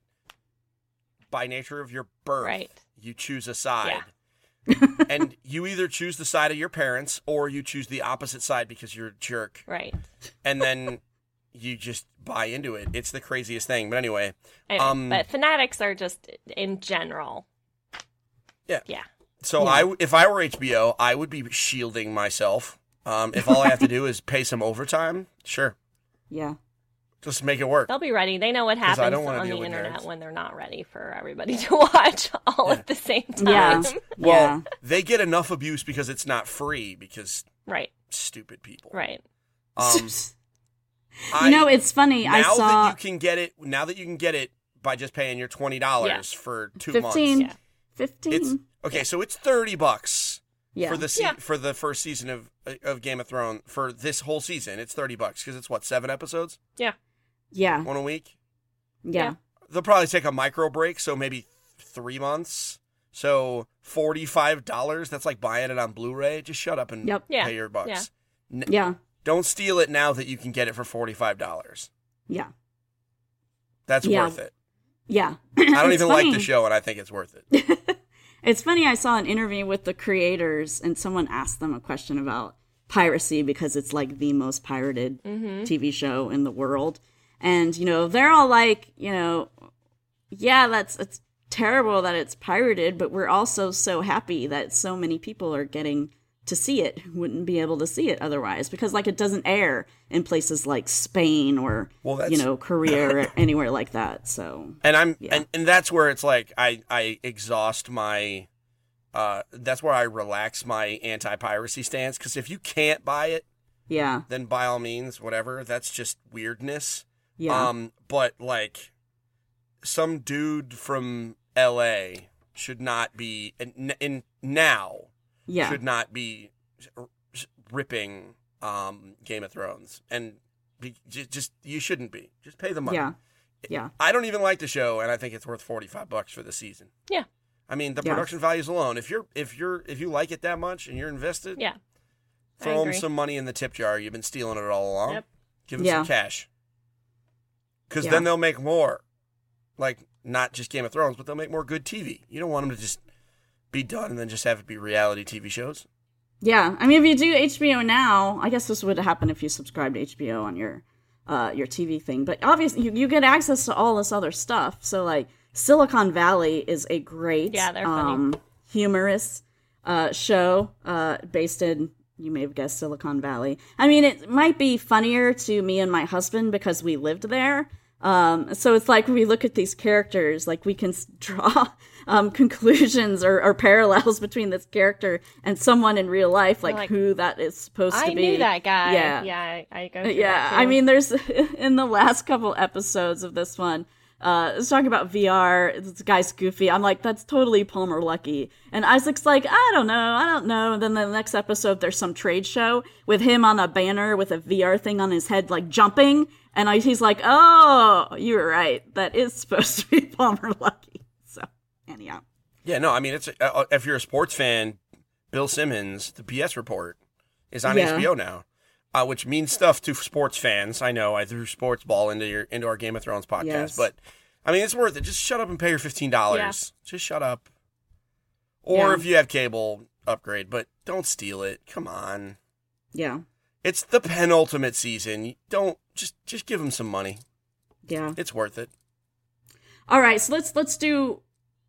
by nature of your birth, Right. you choose a side. Yeah. and you either choose the side of your parents or you choose the opposite side because you're a jerk. Right. And then you just buy into it. It's the craziest thing. But anyway, Anyway, Um, but fanatics are just in general. Yeah. Yeah. so I if I were HBO, I would be shielding myself. Um, if all I have to do is pay some overtime, sure. yeah. Just make it work. They'll be ready. They know what 'Cause I happens don't on the internet nerds. when they're not ready for everybody to watch all at the same time. Yeah. Well, yeah. they get enough abuse because it's not free because Right. stupid people. Right. Um, you know, it's funny. now I saw that you can get it. Now that you can get it by just paying your twenty dollars for two 15. months. 15. It's okay. So it's thirty bucks yeah. for the se- Yeah. for the first season of of Game of Thrones for this whole season. It's thirty bucks because it's what seven episodes, Yeah. Yeah. one a week. Yeah. They'll probably take a micro break, so maybe three months. So forty five dollars. That's like buying it on Blu-ray. Just shut up and Yep. Yeah. pay your bucks. Yeah. N- Yeah. Don't steal it now that you can get it for forty five dollars. Yeah. That's Yeah. worth it. Yeah. I don't It's even like the show, and I think it's worth it. It's funny, I saw an interview with the creators, and someone asked them a question about piracy because it's like the most pirated mm-hmm. TV show in the world. And, you know, they're all like, you know, yeah, that's it's terrible that it's pirated, but we're also so happy that so many people are getting to see it who wouldn't be able to see it otherwise because like it doesn't air in places like Spain or Well, you know Korea or anywhere like that. So and I'm Yeah. and, and that's where it's like I I exhaust my uh that's where I relax my anti piracy stance because if you can't buy it yeah, then by all means whatever that's just weirdness yeah, um but like some dude from L.A. should not be in, in now yeah, should not be ripping um Game of Thrones and be, just, just you shouldn't be just pay the money yeah, yeah. I don't even like the show, and I think it's worth forty five bucks for the season. Yeah. I mean, the Yeah. production values alone. If you're if you're if you like it that much and you're invested, Yeah. Throw them some money in the tip jar. You've been stealing it all along. Yep. Give them Yeah. some cash, because Yeah. then they'll make more. Like not just Game of Thrones, but they'll make more good TV. You don't want them to just be done and then just have it be reality TV shows. Yeah, I mean, if you do HBO now, I guess this would happen if you subscribe to HBO on your uh, your TV thing. But obviously, you, you get access to all this other stuff. So, like, Silicon Valley is a great, Yeah, they're funny. um, humorous uh, show uh, based in. You may have guessed Silicon Valley. I mean, it might be funnier to me and my husband because we lived there. Um, so it's like we look at these characters, like we can draw um, conclusions or, or parallels between this character and someone in real life, like, like, who that is supposed I to be. I knew that guy. Yeah. Yeah. I, I go. Yeah, that I mean, there's in the last couple episodes of this one, uh, it's talking about VR. This guy's goofy. I'm like, that's totally Palmer Luckey. And Isaac's like, I don't know, I don't know. And then the next episode, there's some trade show with him on a banner with a VR thing on his head, like jumping. And I, he's like, oh, you were right. That is supposed to be Palmer Luckey. So, anyhow. Yeah, no, I mean, it's uh, if you're a sports fan, Bill Simmons, the PS report, is on Yeah. HBO now, uh, which means stuff to sports fans. I know I threw sports ball into your into our Game of Thrones podcast, Yes. but I mean, it's worth it. Just shut up and pay your fifteen dollars. Just shut up. Or Yeah. if you have cable, upgrade, but don't steal it. Come on, Yeah. it's the penultimate season. Don't just just give them some money. Yeah. It's worth it. All right, so let's let's do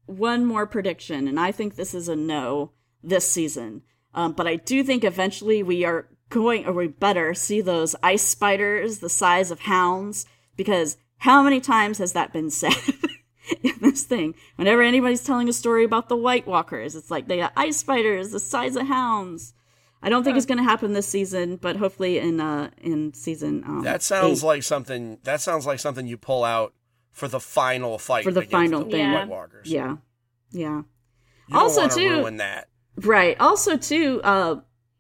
one more prediction, and I think this is a no this season. Um, but I do think eventually we are going, or we better see those ice spiders the size of hounds, because how many times has that been said in this thing? Whenever anybody's telling a story about the White Walkers, it's like they got ice spiders the size of hounds. I don't think it's going to happen this season, but hopefully in uh in season um, That sounds eight. like something. That sounds like something you pull out for the final fight For the final the thing. White Walkers. yeah, yeah. You don't Also, too- ruin that. Right. Also, too, uh,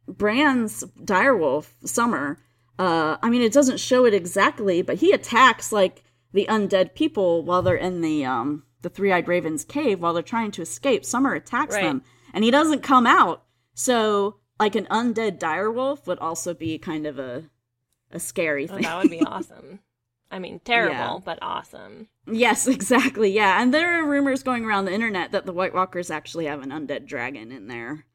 Bran's direwolf Summer. Uh, I mean, it doesn't show it exactly, but he attacks like the undead people while they're in the um the three eyed raven's cave while they're trying to escape. Summer attacks Right. them, and he doesn't come out. So, like an undead direwolf would also be kind of a a scary Oh, thing. that would be awesome. I mean, terrible, Yeah. but awesome. yes, exactly. Yeah, and there are rumors going around the internet that the White Walkers actually have an undead dragon in their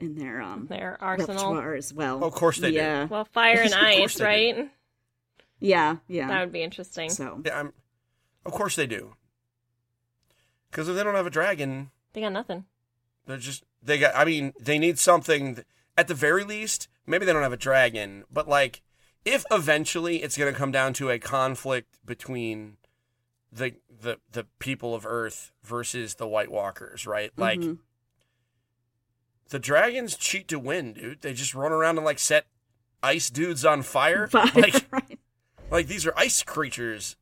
in their um Their arsenal. as well. Of course they do. yeah. Well, fire and ice, they do. right? Yeah, yeah. That would be interesting. So Yeah, I'm, of course they do. Because if they don't have a dragon, They got nothing. they're just they got. I mean, they need something. th- At the very least, maybe they don't have a dragon, but like, if eventually it's going to come down to a conflict between the the the people of Earth versus the White Walkers, right? Like, mhm. The dragons cheat to win, dude. They just run around and like set ice dudes on fire. Fire, Like, right. like these are ice creatures.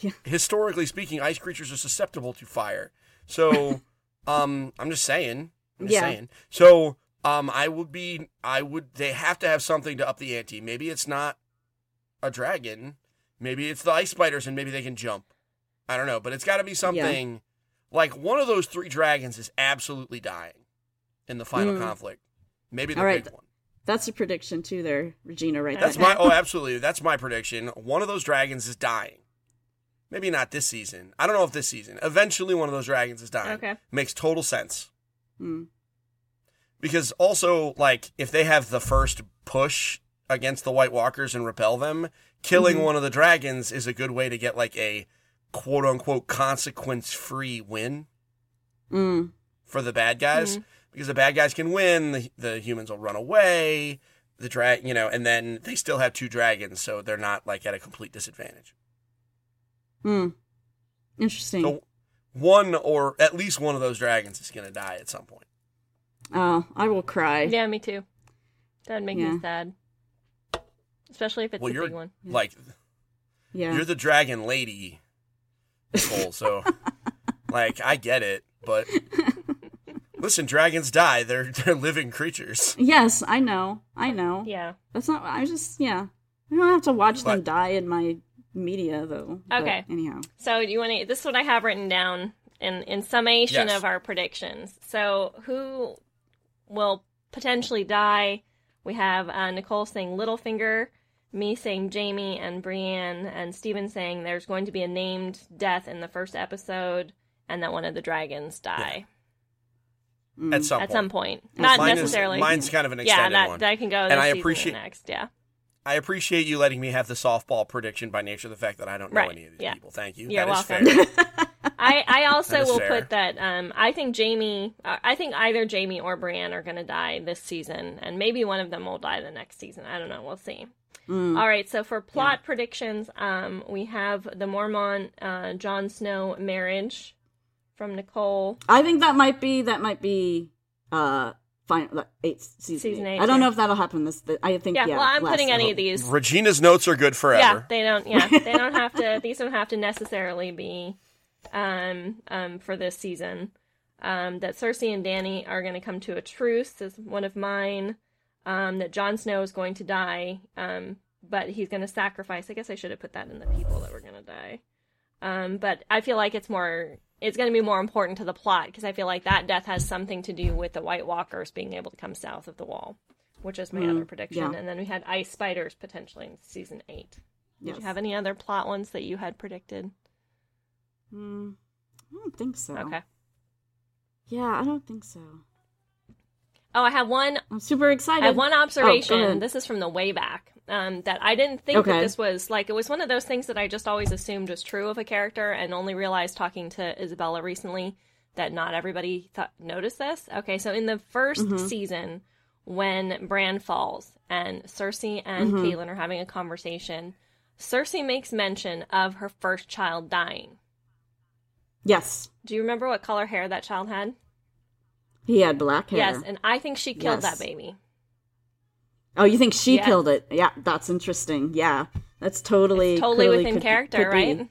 Yeah. Historically speaking, ice creatures are susceptible to fire. So, um, I'm just saying. I'm just Yeah. saying. So, um, I would be, I would, they have to have something to up the ante. Maybe it's not a dragon. Maybe it's the ice spiders and maybe they can jump. I don't know, but it's got to be something like one of those three dragons is absolutely dying in the final Mm. conflict. Maybe the All right. big one. That's a prediction too, there, Regina. Right That's there. my oh, absolutely. That's my prediction. One of those dragons is dying. Maybe not this season. I don't know if this season. Eventually, one of those dragons is dying. Okay. Makes total sense. Mm. Because also, like, if they have the first push against the White Walkers and repel them, killing Mm-hmm. one of the dragons is a good way to get like a quote unquote consequence free win Mm. for the bad guys. Because the bad guys can win, the, the humans will run away, the drag, you know, and then they still have two dragons, so they're not like at a complete disadvantage. Hmm. Interesting. So one or at least one of those dragons is going to die at some point. oh, I will cry. Yeah, me too. That'd make Yeah. me sad. Especially if it's well, a you're big one. like Yeah. you're the dragon lady, Nicole. So like I get it, but listen, dragons die. They're they're living creatures. yes, I know. I know. Yeah. That's not. I just yeah. I don't have to watch them die in my media though. Okay. anyhow. So you want to? This is what I have written down in in summation Yes. of our predictions. So who will potentially die? We have uh, Nicole saying Littlefinger, me saying Jaime and Brienne, and Stephen saying there's going to be a named death in the first episode, and that one of the dragons die Mm. At some at point. some point. Not Mine is- necessarily. mine's kind of an yeah, extended that one. that can go. And I appreciate- next. Yeah. I appreciate you letting me have the softball prediction by nature of the fact that I don't know Right, any of these yeah. people. Thank you. You're That is welcome. fair. I, I also will fair. put that um, I think Jaime, uh, I think either Jaime or Brienne are going to die this season, and maybe one of them will die the next season. I don't know. We'll see. Mm. All right. So for plot predictions, um, we have the Mormont uh, Jon Snow marriage from Nicole. I think that might be that might be uh fine like, eight season, Season eight. eight, I don't know if that'll happen this I think Yeah. yeah. well, I'm last putting any of these. Regina's notes are good forever. Yeah, they don't. Yeah, they don't have to. These don't have to necessarily be um, um, for this season. Um, that Cersei and Dany are going to come to a truce is one of mine. Um, that Jon Snow is going to die, um, but he's going to sacrifice. I guess I should have put that in the people that were going to die. Um, but I feel like it's more. It's going to be more important to the plot because I feel like that death has something to do with the White Walkers being able to come south of the Wall, which is my other prediction. yeah. And then we had ice spiders potentially in season eight. Did Yes. you have any other plot ones that you had predicted? Mm, I don't think so. Okay. Yeah, I don't think so. Oh, I have one. I'm super excited. I have one observation. ahead. this is from the way back. Um, that I didn't think that this was like it was one of those things that I just always assumed was true of a character, and only realized talking to Isabella recently that not everybody thought noticed this. Okay, so in the 1st Mm-hmm. season, when Bran falls and Cersei and Mm-hmm. Are having a conversation. Cersei makes mention of her first child dying. Yes, Do you remember what color hair that child had? he had black hair. Yes, and I think she killed Yes. that baby. Oh, you think she Yes. killed it? Yeah, that's interesting. Yeah, that's totally Totally totally within could- character, could right?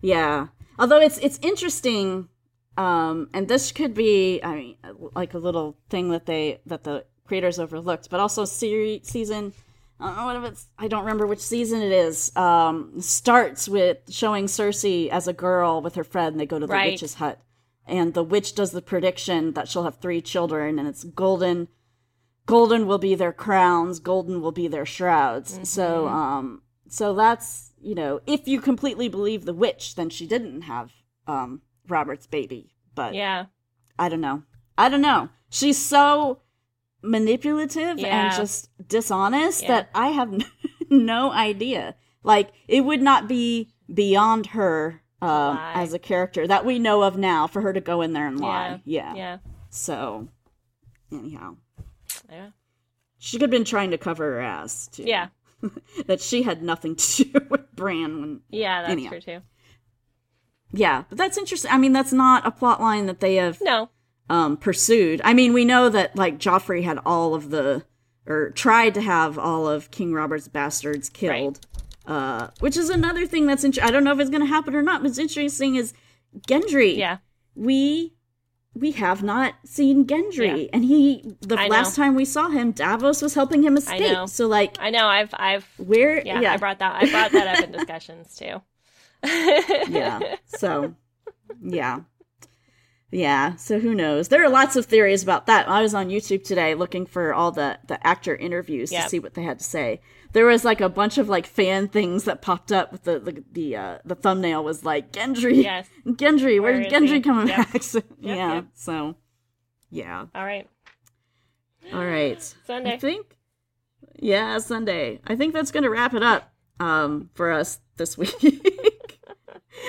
Yeah. Although it's it's interesting, um, and this could be, I mean, like a little thing that they that the creators overlooked, but also series season. I don't know what if it's. I don't remember which season it is. Um, starts with showing Cersei as a girl with her friend. And they go to the Right. witch's hut, and the witch does the prediction that she'll have three children, and it's golden. Golden will be their crowns. Golden will be their shrouds. Mm-hmm. So, um, so that's you know, if you completely believe the witch, then she didn't have um Robert's baby. But Yeah. I don't know. I don't know. She's so manipulative Yeah. and just dishonest Yeah. that I have no idea. Like it would not be beyond her um, as a character that we know of now for her to go in there and lie. Yeah. Yeah. So anyhow, Yeah. she could have been trying to cover her ass too. Yeah. that she had nothing to do with Bran when Yeah, that's Anyhow. true too. Yeah, but that's interesting. I mean, that's not a plot line that they have No. um, pursued. I mean, we know that like Joffrey had all of the, or tried to have all of King Robert's bastards killed, uh, which is another thing that's interesting. I don't know if it's going to happen or not. But it's interesting is Gendry. Yeah. we we have not seen Gendry, Yeah. and he the I last know. time we saw him, Davos was helping him escape. So like, I know I've I've where? yeah, I brought that I brought that up in discussions too. yeah. So, yeah. Yeah. So who knows? There are lots of theories about that. I was on YouTube today looking for all the the actor interviews Yep. to see what they had to say. There was like a bunch of like fan things that popped up with the the the, uh, the thumbnail was like Gendry. Yes. Gendry. Where Where's is Gendry he? coming Yep. back? So, yeah. yep. So, yeah. All right. All right. Sunday. I think. Yeah, Sunday. I think that's going to wrap it up um, for us this week.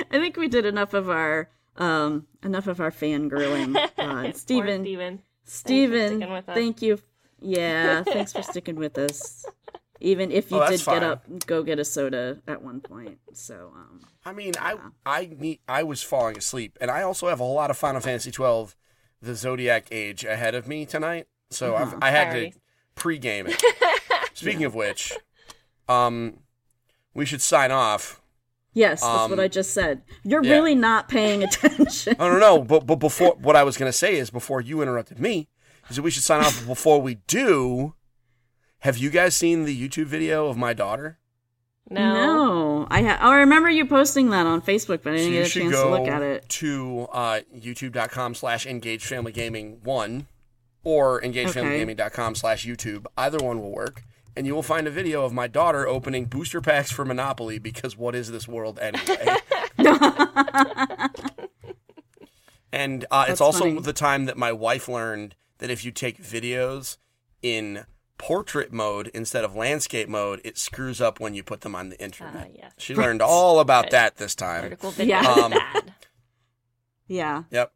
I think we did enough of our um, enough of our fangirling. Uh, Poor Stephen, Stephen. Stephen, sticking with us. thank you. Yeah, thanks for sticking with us. Even if you Oh, did that's get up, go get a soda at one point. So, um, I mean, I I need I was falling asleep, and I also have a lot of Final Fantasy twelve, the Zodiac Age ahead of me tonight, so I've, I had Priorities. to pre-game it. Speaking of which, um, we should sign off. yes, that's Um, what I just said. You're yeah. really not paying attention. I don't know, but but before what I was gonna say is before you interrupted me, is that we should sign off. Before we do, have you guys seen the YouTube video of my daughter? No. No, I ha- oh, I remember you posting that on Facebook, but I didn't you get a chance go to look at it. to uh, youtube.com slash engage family gaming one or engagefamilygaming.com slash YouTube. Either one will work. And you will find a video of my daughter opening booster packs for Monopoly because what is this world anyway? and uh, it's also funny. the time that my wife learned that if you take videos in portrait mode instead of landscape mode, it screws up when you put them on the internet. Yes. She learned all about Good. that this time. Vertical video Yeah. Um. Yeah, Yep.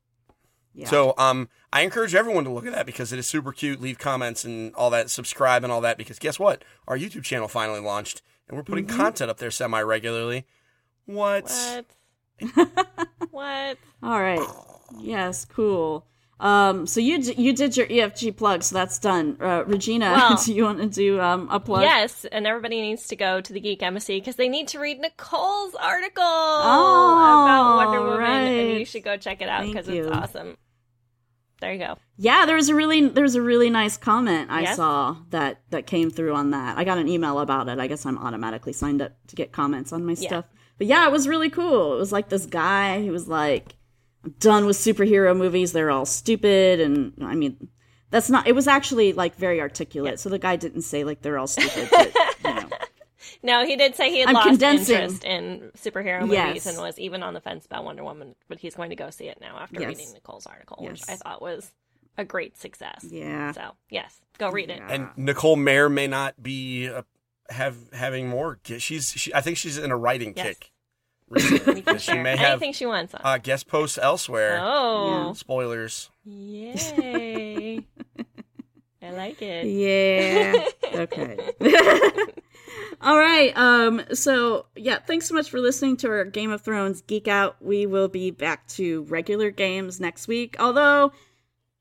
yeah. So um, I encourage everyone to look at that because it is super cute. Leave comments and all that. Subscribe and all that because guess what? Our YouTube channel finally launched and we're putting content up there semi regularly. What? What? what? all right. Yes, cool. Um, so you d- you did your EFG plug, so that's done. Uh, Regina, Well- do you want to do um, a plug? Yes, and everybody needs to go to the Geek Embassy because they need to read Nicole's article Oh, about Wonder Woman, and you should go check it out because it's awesome. There you go. Yeah, there was a really there was a really nice comment I Yes? saw that that came through on that. I got an email about it. I guess I'm automatically signed up to get comments on my Yeah. stuff. But yeah, it was really cool. It was like this guy who was like, "I'm done with superhero movies. They're all stupid." And I mean, that's not. It was actually like very articulate. So the guy didn't say like they're all stupid. But, you know. No, he did say he had I'm lost condensing. interest in superhero movies Yes. and was even on the fence about Wonder Woman, but he's going to go see it now after Yes. reading Nicole's article, which I thought was a great success. Yeah. So, yes, go read it. And Nicole Mayer may not be uh, have having more. She's she, I think she's in a writing Yes. kick. Recently, You she may have anything she wants on. uh, guest posts elsewhere. oh, Spoilers. yay! I like it. Yeah. okay. All right. Um. So yeah, thanks so much for listening to our Game of Thrones geek out. We will be back to regular games next week. Although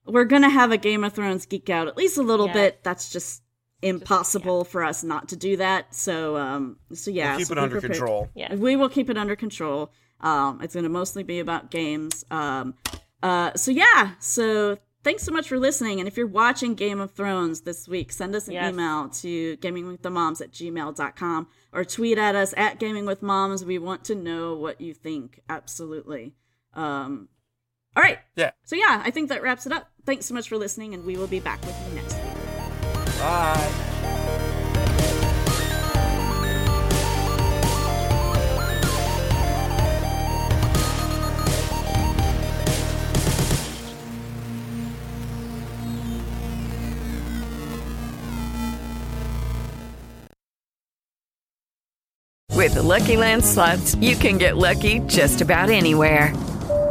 we're gonna have a Game of Thrones geek out at least a little Yeah. bit. That's just impossible for us not to do that. So um. So yeah. We'll keep so it under prepared. control. Yeah. We will keep it under control. Um, it's going to mostly be about games. Um, uh, so yeah. So thanks so much for listening. And if you're watching Game of Thrones this week, send us an Yes. email to gamingwiththemoms at gmail.com or tweet at us at gamingwithmoms. We want to know what you think. Absolutely. Um, all right. Yeah. So yeah, I think that wraps it up. Thanks so much for listening, and we will be back with you next week. Bye. With the Lucky Land slots, you can get lucky just about anywhere.